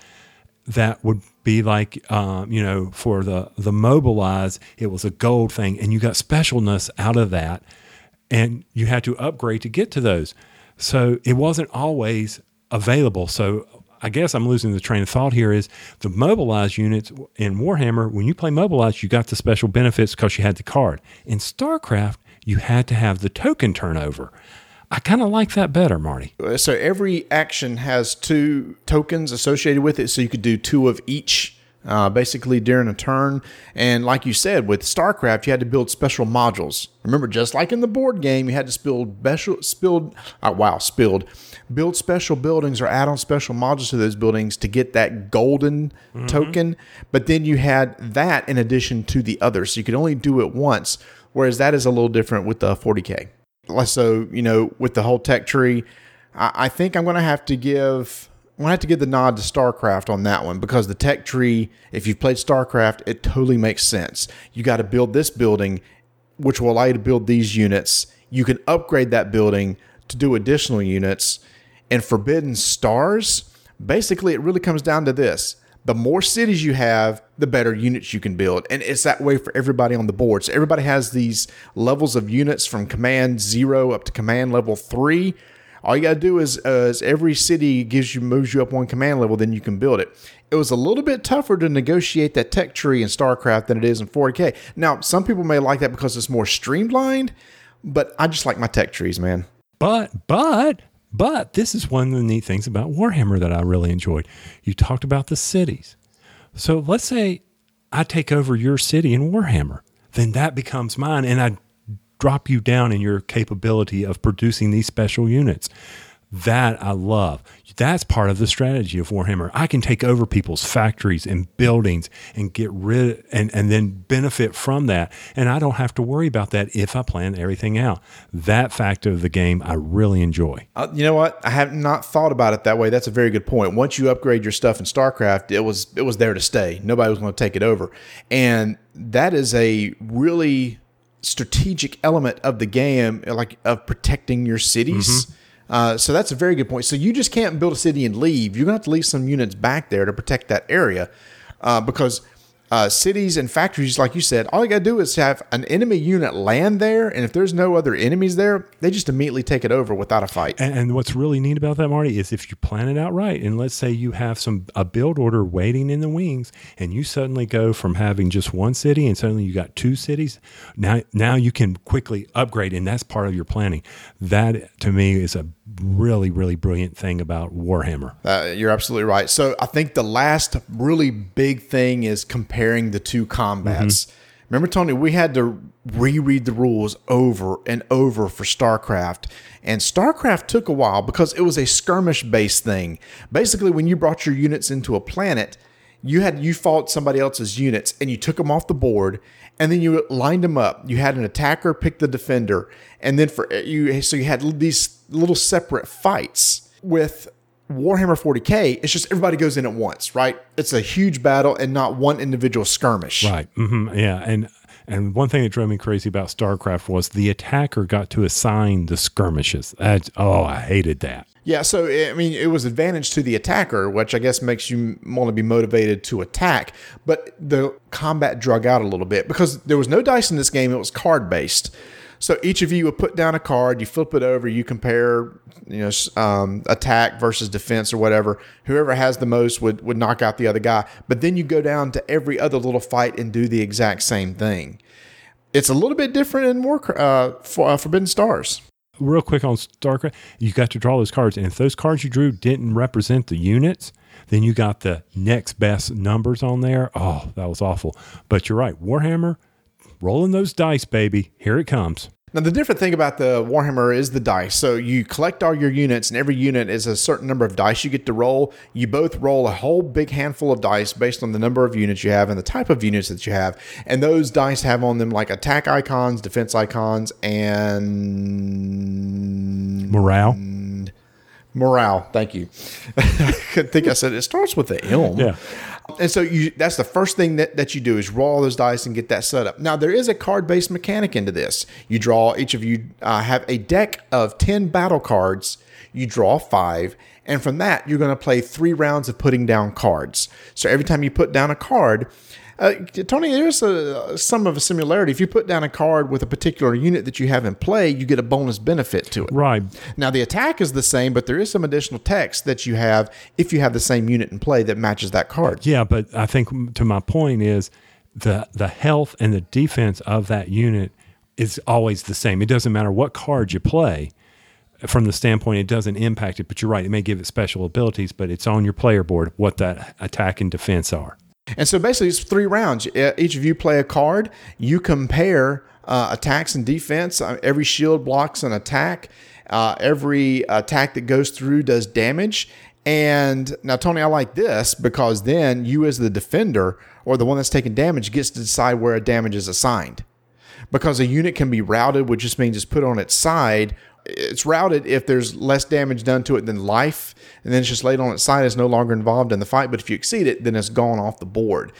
that would be like um, you know for the the mobilize it was a gold thing and you got specialness out of that and you had to upgrade to get to those. So it wasn't always available. So I guess I'm losing the train of thought here is the mobilize units in Warhammer when you play mobilize you got the special benefits because you had the card. In StarCraft you had to have the token turnover I kind of like that better, Marty. So every action has two tokens associated with it, so you could do two of each. Uh, basically during a turn. And like you said, with StarCraft, you had to build special modules. Remember, just like in the board game, you had to build special, spilled, uh, wow, spilled, build special buildings or add on special modules to those buildings to get that golden mm-hmm. token. But then you had that in addition to the other, So you could only do it once, whereas that is a little different with the 40K so you know with the whole tech tree I, I think i'm going to have to give i'm to have to give the nod to starcraft on that one because the tech tree if you've played starcraft it totally makes sense. You got to build this building which will allow you to build these units. You can upgrade that building to do additional units. And forbidden stars basically it really comes down to this the more cities you have, the better units you can build. And it's that way for everybody on the board. So everybody has these levels of units from command zero up to command level three. All you got to do is, uh, is every city gives you moves you up one command level, then you can build it. It was a little bit tougher to negotiate that tech tree in StarCraft than it is in 4K. Now, some people may like that because it's more streamlined, but I just like my tech trees, man. But but but this is one of the neat things about Warhammer that I really enjoyed. You talked about the cities. So let's say I take over your city in Warhammer, then that becomes mine, and I drop you down in your capability of producing these special units. That I love. That's part of the strategy of Warhammer. I can take over people's factories and buildings and get rid and, and then benefit from that. And I don't have to worry about that if I plan everything out. That factor of the game I really enjoy. Uh, you know what? I have not thought about it that way. That's a very good point. Once you upgrade your stuff in StarCraft, it was it was there to stay. Nobody was going to take it over. And that is a really strategic element of the game, like of protecting your cities. Mm-hmm uh, so that's a very good point. So you just can't build a city and leave. You're going to have to leave some units back there to protect that area uh, because uh, cities and factories, like you said, all you got to do is have an enemy unit land there, and if there's no other enemies there, they just immediately take it over without a fight. And, and what's really neat about that, Marty, is if you plan it out right, and let's say you have some a build order waiting in the wings, and you suddenly go from having just one city, and suddenly you got two cities. Now, now you can quickly upgrade, and that's part of your planning. That to me is a really, really brilliant thing about Warhammer. Uh, you're absolutely right. So I think the last really big thing is comparing the two combats. Remember, Tony, we had to reread the rules over and over for StarCraft. And StarCraft took a while because it was a skirmish based thing. Basically, when you brought your units into a planet, you had you fought somebody else's units and you took them off the board and then you lined them up. You had an attacker pick the defender, and then for you, so you had these little separate fights with Warhammer 40k. It's just everybody goes in at once, right? It's a huge battle and not one individual skirmish. Right. Mm-hmm. Yeah. And and one thing that drove me crazy about StarCraft was the attacker got to assign the skirmishes. Oh, I hated that. Yeah, so I mean, it was advantage to the attacker, which I guess makes you want to be motivated to attack. But the combat drug out a little bit because there was no dice in this game; it was card based. So each of you would put down a card, you flip it over, you compare, you know, um, attack versus defense or whatever. Whoever has the most would would knock out the other guy. But then you go down to every other little fight and do the exact same thing. It's a little bit different in War uh, for, uh, Forbidden Stars. Real quick on StarCraft, you got to draw those cards, and if those cards you drew didn't represent the units, then you got the next best numbers on there. Oh, that was awful. But you're right, Warhammer, rolling those dice, baby. Here it comes. Now, the different thing about the Warhammer is the dice. So you collect all your units, and every unit is a certain number of dice you get to roll. You both roll a whole big handful of dice based on the number of units you have and the type of units that you have. And those dice have on them like attack icons, defense icons, and Morale. morale. Thank you. I think I said it starts with the M. Yeah. And so you that's the first thing that, that you do is roll those dice and get that set up. Now there is a card based mechanic into this. You draw each of you uh, have a deck of ten battle cards. You draw five, and from that you're going to play three rounds of putting down cards. So every time you put down a card. Uh, Tony, there's a, some of a similarity. If you put down a card with a particular unit that you have in play, you get a bonus benefit to it. Right. Now the attack is the same, but there is some additional text that you have if you have the same unit in play that matches that card. Yeah, but I think to my point is the the health and the defense of that unit is always the same. It doesn't matter what card you play. From the standpoint, it doesn't impact it. But you're right; it may give it special abilities, but it's on your player board what that attack and defense are. And so basically, it's three rounds. Each of you play a card. You compare uh, attacks and defense. Uh, every shield blocks an attack. Uh, every attack that goes through does damage. And now, Tony, I like this because then you, as the defender or the one that's taking damage, gets to decide where a damage is assigned. Because a unit can be routed, which just means it's put on its side. It's routed if there's less damage done to it than life, and then it's just laid on its side. It's no longer involved in the fight. But if you exceed it, then it's gone off the board.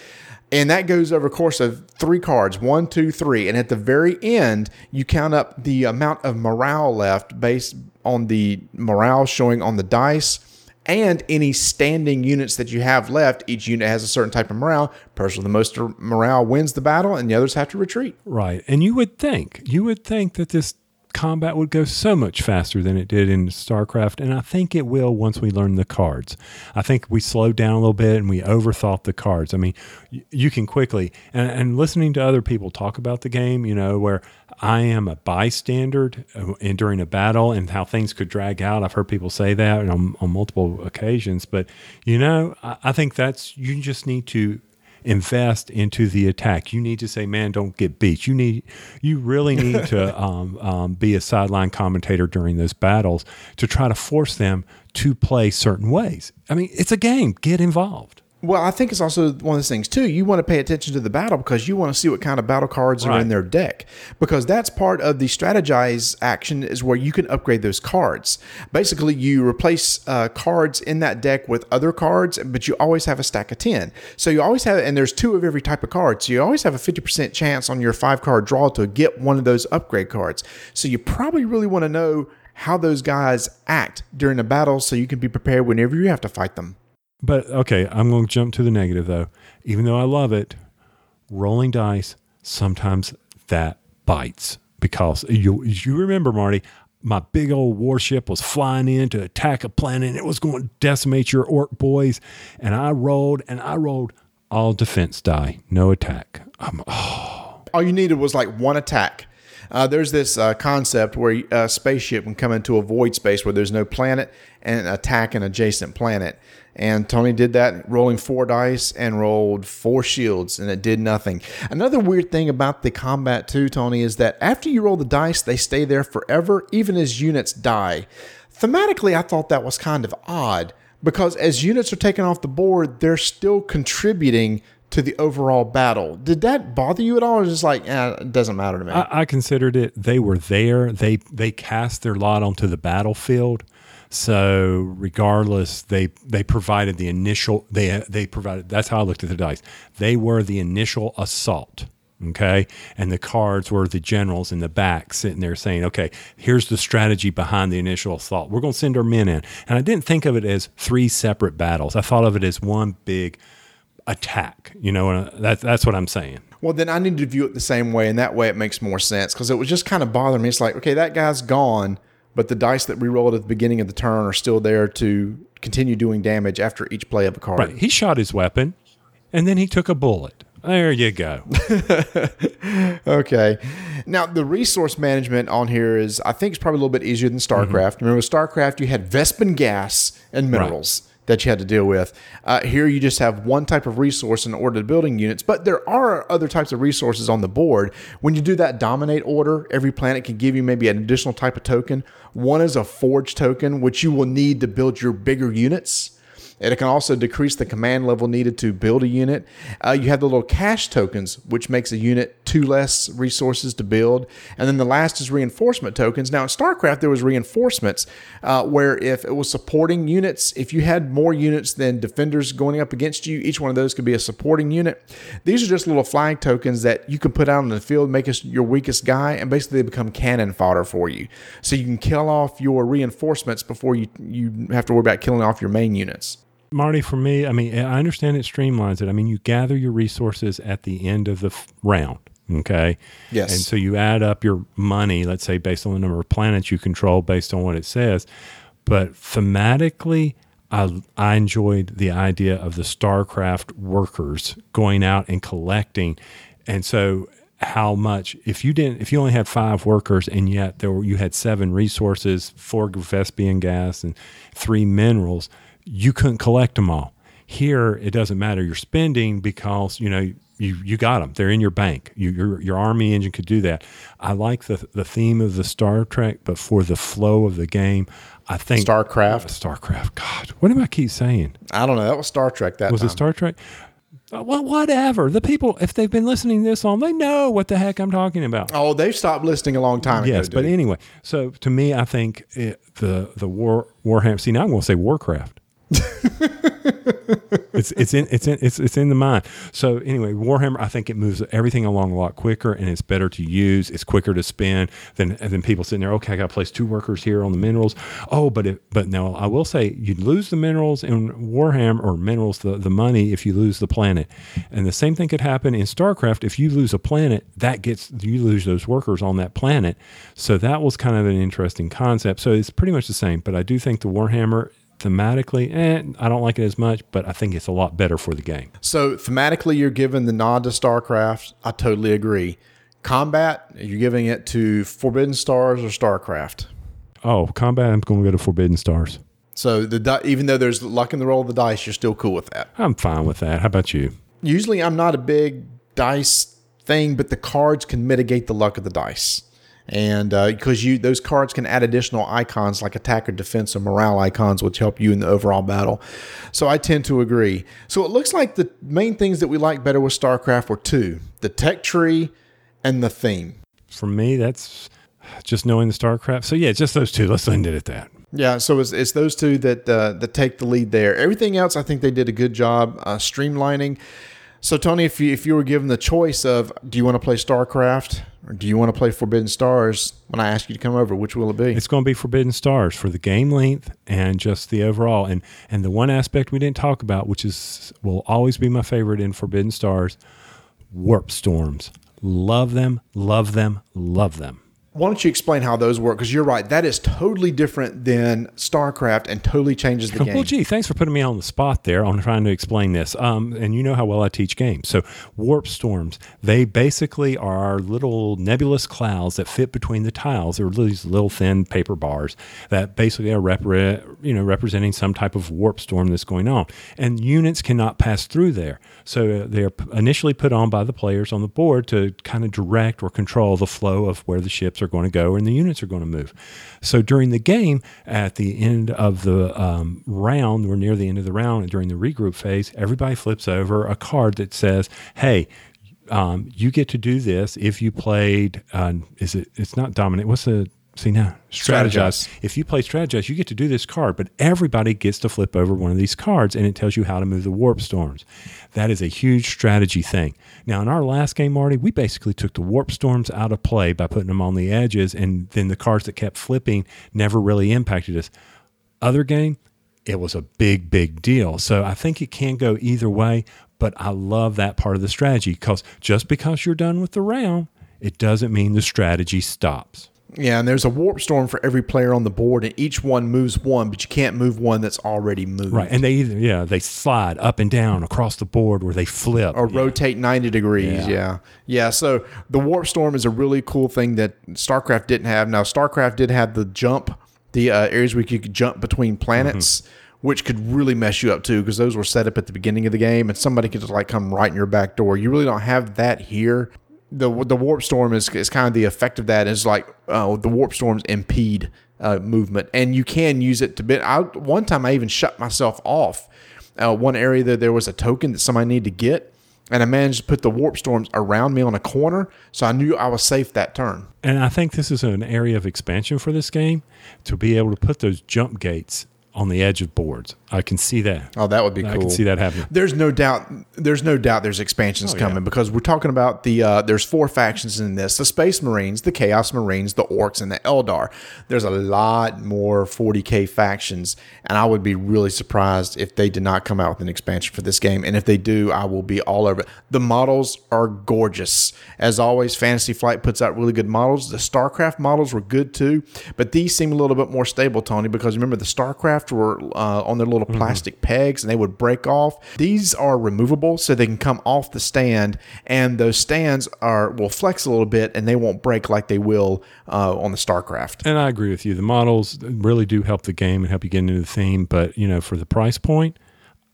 And that goes over a course of three cards one, two, three. And at the very end, you count up the amount of morale left based on the morale showing on the dice and any standing units that you have left. Each unit has a certain type of morale. Person with the most morale wins the battle, and the others have to retreat. Right. And you would think, you would think that this combat would go so much faster than it did in StarCraft. And I think it will once we learn the cards. I think we slowed down a little bit and we overthought the cards. I mean, y- you can quickly, and, and listening to other people talk about the game, you know, where I am a bystander uh, in, during a battle and how things could drag out. I've heard people say that on, on multiple occasions. But, you know, I, I think that's, you just need to invest into the attack. You need to say, "Man, don't get beat." You need, you really need to um, um, be a sideline commentator during those battles to try to force them to play certain ways. I mean, it's a game. Get involved. Well, I think it's also one of those things too. You want to pay attention to the battle because you want to see what kind of battle cards are in their deck. Because that's part of the strategize action is where you can upgrade those cards. Basically, you replace uh, cards in that deck with other cards, but you always have a stack of ten. So you always have, and there's two of every type of card. So you always have a fifty percent chance on your five card draw to get one of those upgrade cards. So you probably really want to know how those guys act during a battle, so you can be prepared whenever you have to fight them. But okay, I'm going to jump to the negative though. Even though I love it, rolling dice sometimes that bites because you you remember Marty my big old warship was flying in to attack a planet and it was going to decimate your orc boys and I rolled and I rolled all defense die no attack I'm, oh, all you needed was like one attack uh, there's this uh, concept where a spaceship can come into a void space where there's no planet and attack an adjacent planet. And Tony did that, rolling four dice and rolled four shields, and it did nothing. Another weird thing about the combat, too, Tony, is that after you roll the dice, they stay there forever, even as units die. Thematically, I thought that was kind of odd because as units are taken off the board, they're still contributing to the overall battle. Did that bother you at all, or just like eh, it doesn't matter to me? I, I considered it. They were there. They they cast their lot onto the battlefield. So regardless, they they provided the initial. They they provided. That's how I looked at the dice. They were the initial assault. Okay. And the cards were the generals in the back sitting there saying, okay, here's the strategy behind the initial assault. We're going to send our men in. And I didn't think of it as three separate battles. I thought of it as one big attack. You know, uh, that's that's what I'm saying. Well, then I need to view it the same way, and that way it makes more sense because it was just kind of bothering me. It's like, okay, that guy's gone, but the dice that we rolled at the beginning of the turn are still there to continue doing damage after each play of a card. Right. He shot his weapon, and then he took a bullet. There you go. okay. Now the resource management on here is I think it's probably a little bit easier than StarCraft. Mm-hmm. Remember with StarCraft you had Vespene gas and minerals. Right that you had to deal with. Uh, here, you just have one type of resource in order to building units, but there are other types of resources on the board. When you do that dominate order, every planet can give you maybe an additional type of token. One is a forge token, which you will need to build your bigger units. And it can also decrease the command level needed to build a unit. Uh, you have the little cash tokens, which makes a unit two less resources to build. And then the last is reinforcement tokens. Now in StarCraft, there was reinforcements uh, where if it was supporting units, if you had more units than defenders going up against you, each one of those could be a supporting unit. These are just little flag tokens that you can put out in the field, make us your weakest guy, and basically they become cannon fodder for you. So you can kill off your reinforcements before you, you have to worry about killing off your main units. Marty, for me, I mean, I understand it streamlines it. I mean, you gather your resources at the end of the f- round. Okay. Yes. And so you add up your money, let's say, based on the number of planets you control, based on what it says. But thematically, I, I enjoyed the idea of the StarCraft workers going out and collecting. And so, how much if you didn't if you only had five workers and yet there were, you had seven resources, four Vespene gas and three minerals, you couldn't collect them all. Here, it doesn't matter. You're spending because you know you you got them. They're in your bank. You, your your army engine could do that. I like the the theme of the Star Trek, but for the flow of the game, I think Starcraft. Starcraft. God, what do I keep saying? I don't know. That was Star Trek. That was time. it. Star Trek. Uh, well, whatever. The people, if they've been listening to this long, they know what the heck I'm talking about. Oh, they've stopped listening a long time ago. Yes, but anyway, so to me, I think it, the the war Warhammer. See, now I'm going to say Warcraft. it's it's in it's in it's it's in the mind. So anyway, Warhammer, I think it moves everything along a lot quicker, and it's better to use. It's quicker to spin than than people sitting there. Okay, I got to place two workers here on the minerals. Oh, but it, but no, I will say you lose the minerals in Warhammer or minerals the the money if you lose the planet, and the same thing could happen in Starcraft. If you lose a planet, that gets you lose those workers on that planet. So that was kind of an interesting concept. So it's pretty much the same, but I do think the Warhammer thematically, eh, I don't like it as much, but I think it's a lot better for the game. So thematically, you're giving the nod to StarCraft. I totally agree. Combat, you're giving it to Forbidden Stars or StarCraft. Oh, combat, I'm going to go to Forbidden Stars. So the even though there's luck in the roll of the dice, you're still cool with that. I'm fine with that. How about you? Usually, I'm not a big dice thing, but the cards can mitigate the luck of the dice and because uh, you those cards can add additional icons like attack or defense or morale icons which help you in the overall battle. So i tend to agree. So it looks like the main things that we like better with starcraft were two the tech tree and the theme. For me that's just knowing the starcraft. So yeah just those two. Let's end it at that. Yeah, so it's, it's those two that uh, that take the lead there. Everything else, I think they did a good job uh, streamlining. So, Tony, if you if you were given the choice of do you want to play StarCraft or do you want to play Forbidden Stars, when I ask you to come over, which will it be? It's going to be Forbidden Stars for the game length and just the overall. And and the one aspect we didn't talk about, which is will always be my favorite in Forbidden Stars, warp storms. Love them, love them, love them. Why don't you explain how those work? Because you're right, that is totally different than StarCraft and totally changes the game. Well, gee, thanks for putting me on the spot there on trying to explain this. Um, and you know how well I teach games. So, warp storms, they basically are little nebulous clouds that fit between the tiles. They're these little thin paper bars that basically are repre- you know, representing some type of warp storm that's going on. And units cannot pass through there. So, uh, they're initially put on by the players on the board to kind of direct or control the flow of where the ships are going to go and the units are going to move. So during the game, at the end of the um, round, we're near the end of the round, and during the regroup phase, everybody flips over a card that says, "Hey." Um, you get to do this if you played. Uh, is it? It's not dominant. What's the see now? Strategize. If you play strategize, you get to do this card, but everybody gets to flip over one of these cards, and it tells you how to move the warp storms. That is a huge strategy thing. Now, in our last game, Marty, we basically took the warp storms out of play by putting them on the edges, and then the cards that kept flipping never really impacted us. Other game, it was a big, big deal. So I think it can go either way, but I love that part of the strategy because just because you're done with the round, it doesn't mean the strategy stops. Yeah, and there's a warp storm for every player on the board, and each one moves one, but you can't move one that's already moved. Right. And they either, yeah, they slide up and down across the board where they flip. or rotate 90 degrees. Yeah. Yeah. yeah. So the warp storm is a really cool thing that StarCraft didn't have. Now, StarCraft did have the jump, the uh, areas where you could jump between planets. Which could really mess you up too, because those were set up at the beginning of the game, and somebody could just like come right in your back door. You really don't have that here. The The warp storm is, is kind of the effect of that. Is like uh, the warp storms impede uh, movement, and you can use it to bit. I, one time, I even shut myself off. Uh, one area that there was a token that somebody needed to get, and I managed to put the warp storms around me on a corner, so I knew I was safe that turn. And I think this is an area of expansion for this game to be able to put those jump gates on the edge of boards. I can see that. Oh, that would be I cool. I can see that happening. There's no doubt. There's no doubt. There's expansions coming because we're talking about the. Uh, there's four factions in this: the Space Marines, the Chaos Marines, the Orks, and the Eldar. There's a lot more 40k factions, and I would be really surprised if they did not come out with an expansion for this game. And if they do, I will be all over it. The models are gorgeous, as always. Fantasy Flight puts out really good models. The StarCraft models were good too, but these seem a little bit more stable, Tony, because remember the StarCraft were uh, on their little plastic pegs and they would break off. These are removable, so they can come off the stand, and those stands are will flex a little bit and they won't break like they will uh, on the StarCraft. And I agree with you. The models really do help the game and help you get into the theme. But, you know, for the price point,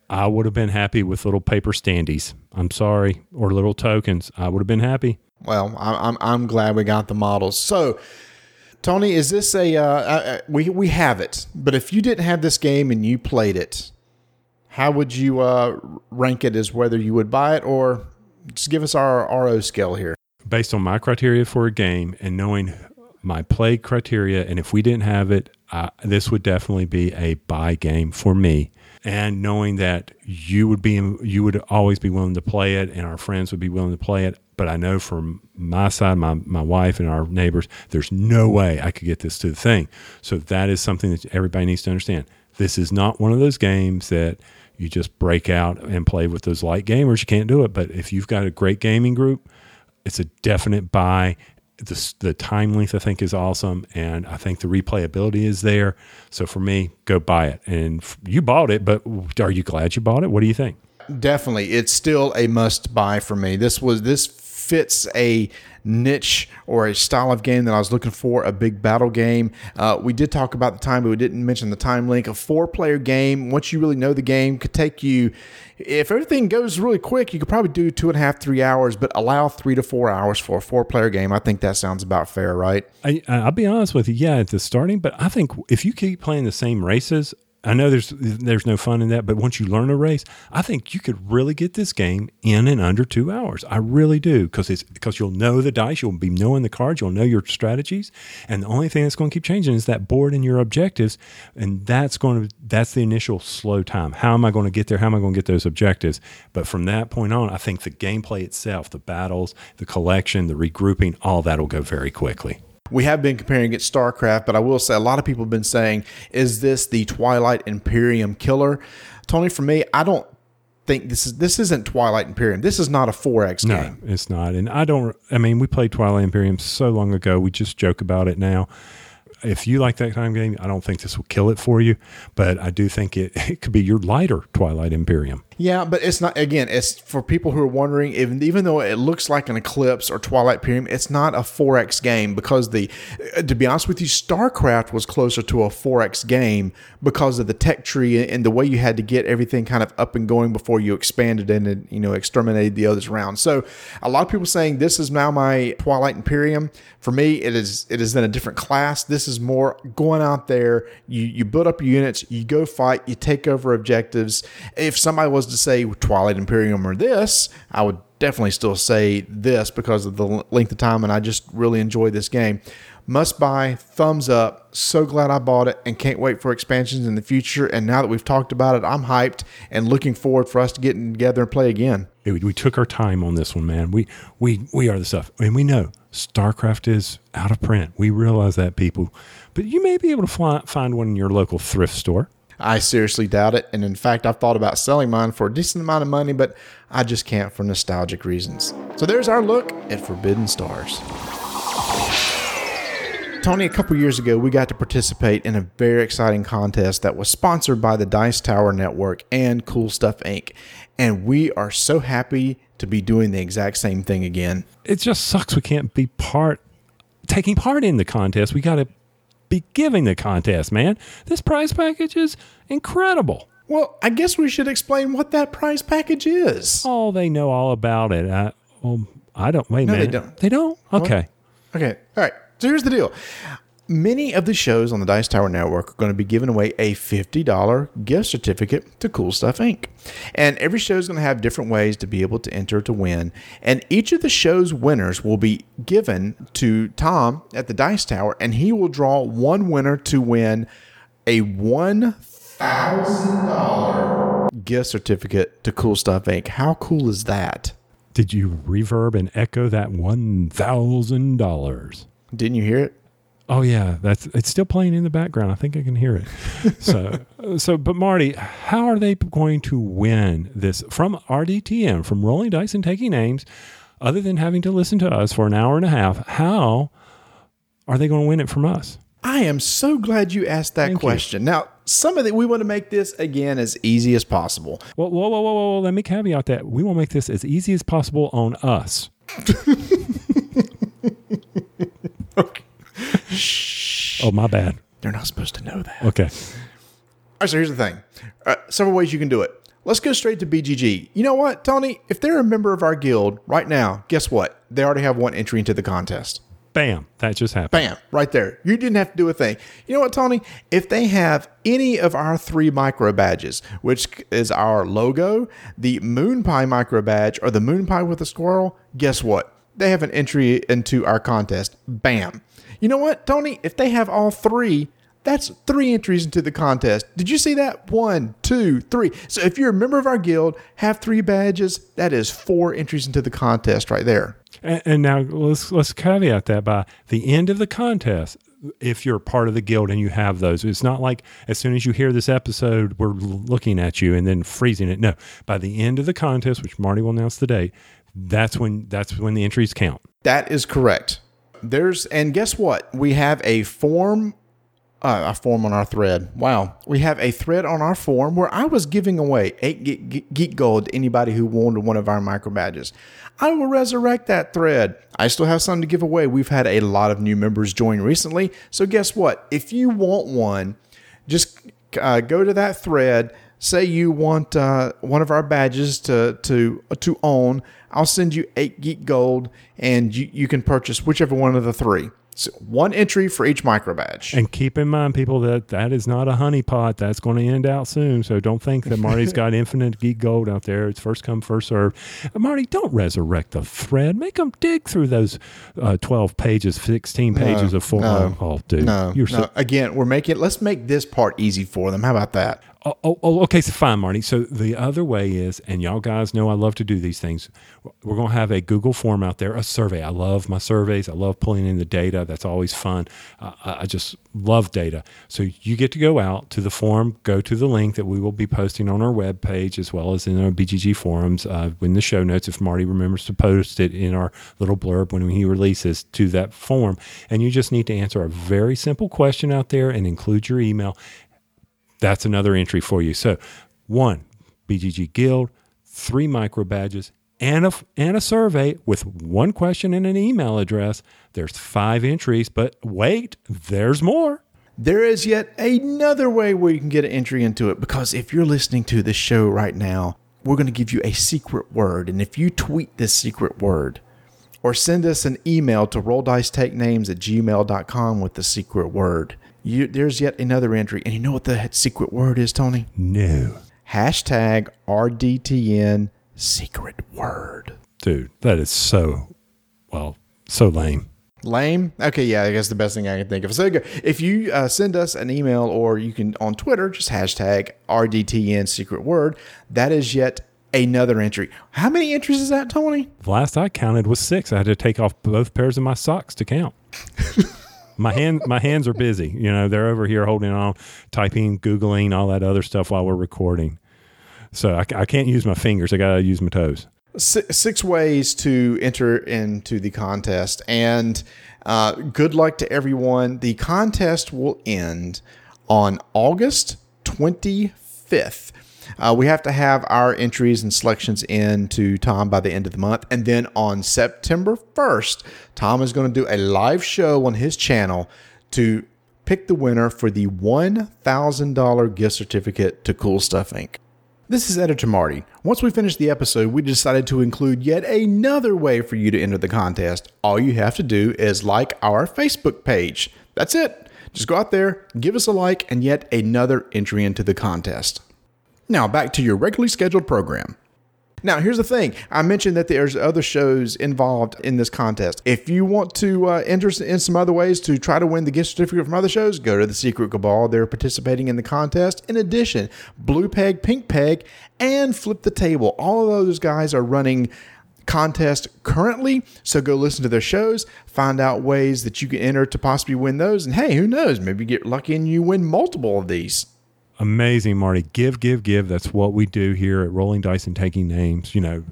I would have been happy with little paper standees. I'm sorry. Or little tokens. I would have been happy. Well, I'm I'm glad we got the models. So, Tony, is this a uh, we we have it? But if you didn't have this game and you played it, how would you uh, rank it as whether you would buy it or just give us our RO scale here? Based on my criteria for a game and knowing my play criteria, and if we didn't have it, uh, this would definitely be a buy game for me. And knowing that you would be, you would always be willing to play it, and our friends would be willing to play it. But I know from my side, my my wife and our neighbors, there's no way I could get this to the thing. So that is something that everybody needs to understand. This is not one of those games that you just break out and play with those light gamers. You can't do it. But if you've got a great gaming group, it's a definite buy. The, the time length I think is awesome, and I think the replayability is there. So for me, go buy it. And you bought it, but are you glad you bought it? What do you think? Definitely, it's still a must buy for me. This was this fits a niche or a style of game that I was looking for, a big battle game. Uh, we did talk about the time, but we didn't mention the time link. A four player game, once you really know the game, could take you, if everything goes really quick, you could probably do two and a half, three hours, but allow three to four hours for a four player game. I think that sounds about fair, right? I, I'll be honest with you. Yeah, at the starting, but I think if you keep playing the same races, I know there's there's no fun in that, but once you learn a race, I think you could really get this game in and under two hours. I really do because it's because you'll know the dice, you'll be knowing the cards, you'll know your strategies, and the only thing that's going to keep changing is that board and your objectives, and that's going to that's the initial slow time. How am I going to get there? How am I going to get those objectives? But from that point on, I think the gameplay itself, the battles, the collection, the regrouping, all that will go very quickly. We have been comparing against StarCraft, but I will say a lot of people have been saying, is this the Twilight Imperium killer? Tony, for me, I don't think this is this isn't Twilight Imperium. This is not a 4X No, game. it's not. And I don't, I mean, we played Twilight Imperium so long ago. We just joke about it now. If you like that kind of game, I don't think this will kill it for you, but I do think it, it could be your lighter Twilight Imperium. Yeah, but it's not. Again, it's for people who are wondering. Even even though it looks like an Eclipse or Twilight Imperium, it's not a 4X game because the. uh, To be honest with you, StarCraft was closer to a 4X game because of the tech tree and the way you had to get everything kind of up and going before you expanded and you know exterminated the others around. So a lot of people saying this is now my Twilight Imperium. For me, it is it is in a different class. This is more going out there. You you build up units, you go fight, you take over objectives. If somebody was to say Twilight Imperium or this, I would definitely still say this because of the length of time, and I just really enjoy this game. Must buy, thumbs up. So glad I bought it and can't wait for expansions in the future. And now that we've talked about it, I'm hyped and looking forward for us to getting together and play again. We took our time on this one, man. We we we are the stuff, and we know StarCraft is out of print. We realize that, people, but you may be able to fly, find one in your local thrift store. I seriously doubt it. And in fact, I've thought about selling mine for a decent amount of money, but I just can't for nostalgic reasons. So there's our look at Forbidden Stars. Tony, a couple years ago, we got to participate in a very exciting contest that was sponsored by the Dice Tower Network and Cool Stuff Inc. And we are so happy to be doing the exact same thing again. It just sucks we can't be part taking part in the contest. We got to be giving the contest, man. This prize package is incredible. Well, I guess we should explain what that prize package is. Oh, they know all about it. I, well, I don't. Wait a No, they minute. don't. They don't. Okay. Okay. All right. So here's the deal. Many of the shows on the Dice Tower Network are going to be giving away a $50 gift certificate to Cool Stuff Inc. And every show is going to have different ways to be able to enter to win. And each of the show's winners will be given to Tom at the Dice Tower, and he will draw one winner to win a $1,000 gift certificate to Cool Stuff Inc. How cool is that? Did you reverb and echo that one thousand dollars? Didn't you hear it? Oh yeah, that's it's still playing in the background. I think I can hear it. so, so, but Marty, how are they going to win this from RDTN, from rolling dice and taking names, other than having to listen to us for an hour and a half? How are they going to win it from us? I am so glad you asked that Thank you. question. Now, some of it, we want to make this again as easy as possible. Well, whoa, whoa, whoa, whoa, whoa! Let me caveat that we will make this as easy as possible on us. Oh, my bad. They're not supposed to know that. Okay. All right, so here's the thing. Uh, several ways you can do it. Let's go straight to BGG. You know what, Tony? If they're a member of our guild right now, guess what? They already have one entry into the contest. Bam! That just happened. Bam, right there. You didn't have to do a thing. You know what, Tony? If they have any of our three micro badges, which is our logo, the Moon Pie micro badge, or the Moon Pie with a squirrel, guess what? They have an entry into our contest. Bam. You know what, Tony? If they have all three, that's three entries into the contest. Did you see that? One, two, three. So if you're a member of our guild, have three badges, that is four entries into the contest right there. And, and now let's let's caveat that by the end of the contest. If you're part of the guild and you have those, it's not like as soon as you hear this episode, we're looking at you and then freezing it. No, by the end of the contest, which Marty will announce the date, that's when that's when the entries count. That is correct. There's and guess what? We have a form uh, a form on our thread. Wow. We have a thread on our forum where I was giving away 8 Geek- Geek Geek Gold to anybody who wanted one of our micro badges. I will resurrect that thread. I still have some to give away. We've had a lot of new members join recently. So, guess what? If you want one, just uh, go to that thread. Say you want uh, one of our badges to to to own. I'll send you eight geek gold, and you, you can purchase whichever one of the three. So one entry for each micro badge. And keep in mind, people, that that is not a honeypot. That's going to end out soon. So don't think that Marty's got infinite geek gold out there. It's first come, first served. Uh, Marty, don't resurrect the thread. Make them dig through those uh, 12 pages, 16 pages of form. no, oh, dude. no, You're no. Again, we're making. Let's make this part easy for them. How about that? Oh, oh, oh, okay. So fine, Marty. So the other way is, and y'all guys know I love to do these things. We're going to have a Google form out there, a survey. I love my surveys. I love pulling in the data. That's always fun. Uh, I just love data. So you get to go out to the form, go to the link that we will be posting on our web page as well as in our BGG forums uh, in the show notes. If Marty remembers to post it in our little blurb when he releases to that form, and you just need to answer a very simple question out there and include your email that's another entry for you. So, one, BGG Guild, three micro badges, and a, and a survey with one question and an email address. There's five entries, but wait, there's more. There is yet another way where you can get an entry into it because if you're listening to this show right now, we're going to give you a secret word. And if you tweet this secret word or send us an email to rolldicetakenames at gmail.com with the secret word, you, there's yet another entry. And you know what the secret word is, Tony? No. Hashtag RDTN secret word. Dude, that is so, well, so lame. Lame? Okay, yeah, I guess the best thing I can think of. So if you uh, send us an email or you can on Twitter, just hashtag RDTN secret word, that is yet another entry. How many entries is that, Tony? The last I counted was six. I had to take off both pairs of my socks to count. my hand my hands are busy. You know, they're over here holding on, typing, googling, all that other stuff while we're recording. So I, I can't use my fingers. I got to use my toes. Six, six, ways to enter into the contest, and uh, good luck to everyone. The contest will end on August twenty fifth. Uh, we have to have our entries and selections in to Tom by the end of the month. And then on September 1st, Tom is going to do a live show on his channel to pick the winner for the $1,000 gift certificate to Cool Stuff Inc. This is Editor Marty. Once we finished the episode, we decided to include yet another way for you to enter the contest. All you have to do is like our Facebook page. That's it. Just go out there, give us a like, and yet another entry into the contest. Now, back to your regularly scheduled program. Now, here's the thing. I mentioned that there's other shows involved in this contest. If you want to uh, enter in some other ways to try to win the gift certificate from other shows, go to the Secret Cabal. They're participating in the contest. In addition, Blue Peg, Pink Peg, and Flip the Table. All of those guys are running contest currently. So go listen to their shows, find out ways that you can enter to possibly win those. And hey, who knows? Maybe get lucky and you win multiple of these amazing, Marty. Give, give, give. That's what we do here at Rolling Dice and Taking Names. You know.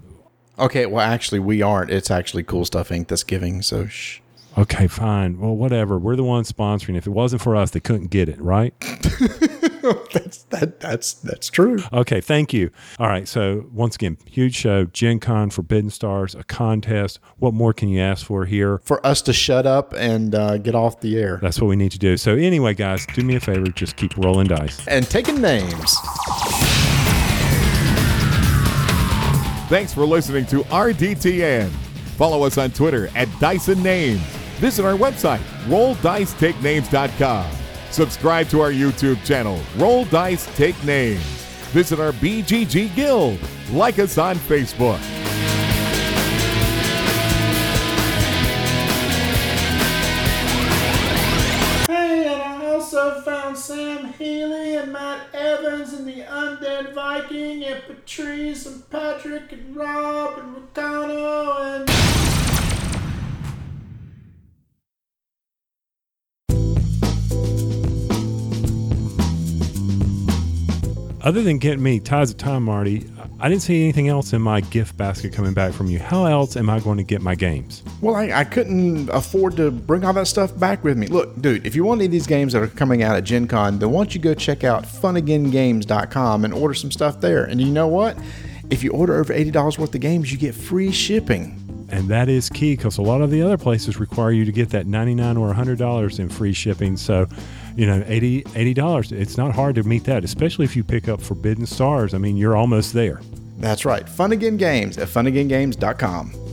Okay, well, actually, we aren't. It's actually Cool Stuff Inc. that's giving. So, shh. Okay, fine. Well, whatever. We're the ones sponsoring. If it wasn't for us, they couldn't get it, right? that's that that's that's true. Okay, thank you. All right. So once again, huge show, Gen Con, Forbidden Stars, a contest. What more can you ask for here? For us to shut up and uh, get off the air. That's what we need to do. So anyway, guys, do me a favor, just keep rolling dice and taking names. Thanks for listening to RDTN. Follow us on Twitter at Dyson Names. Visit our website, rolldicetakenames.com. Subscribe to our YouTube channel, Roll Dice Take Names. Visit our BGG Guild. Like us on Facebook. Hey, and I also found Sam Healey and Matt Evans and the Undead Viking and Patrice and Patrick and Rob and Ricano and. Other than getting me ties of time, Marty, I didn't see anything else in my gift basket coming back from you. How else am I going to get my games? Well, I, I couldn't afford to bring all that stuff back with me. Look, dude, if you want any of these games that are coming out at Gen Con, then why don't you go check out funagaingames.com and order some stuff there. And you know what? If you order over $80 worth of games, you get free shipping. And that is key because a lot of the other places require you to get that 99 or $100 in free shipping. So, you know, 80 dollars. It's not hard to meet that, especially if you pick up Forbidden Stars. I mean, you're almost there. That's right. Fun Again Games at funagaingames.com.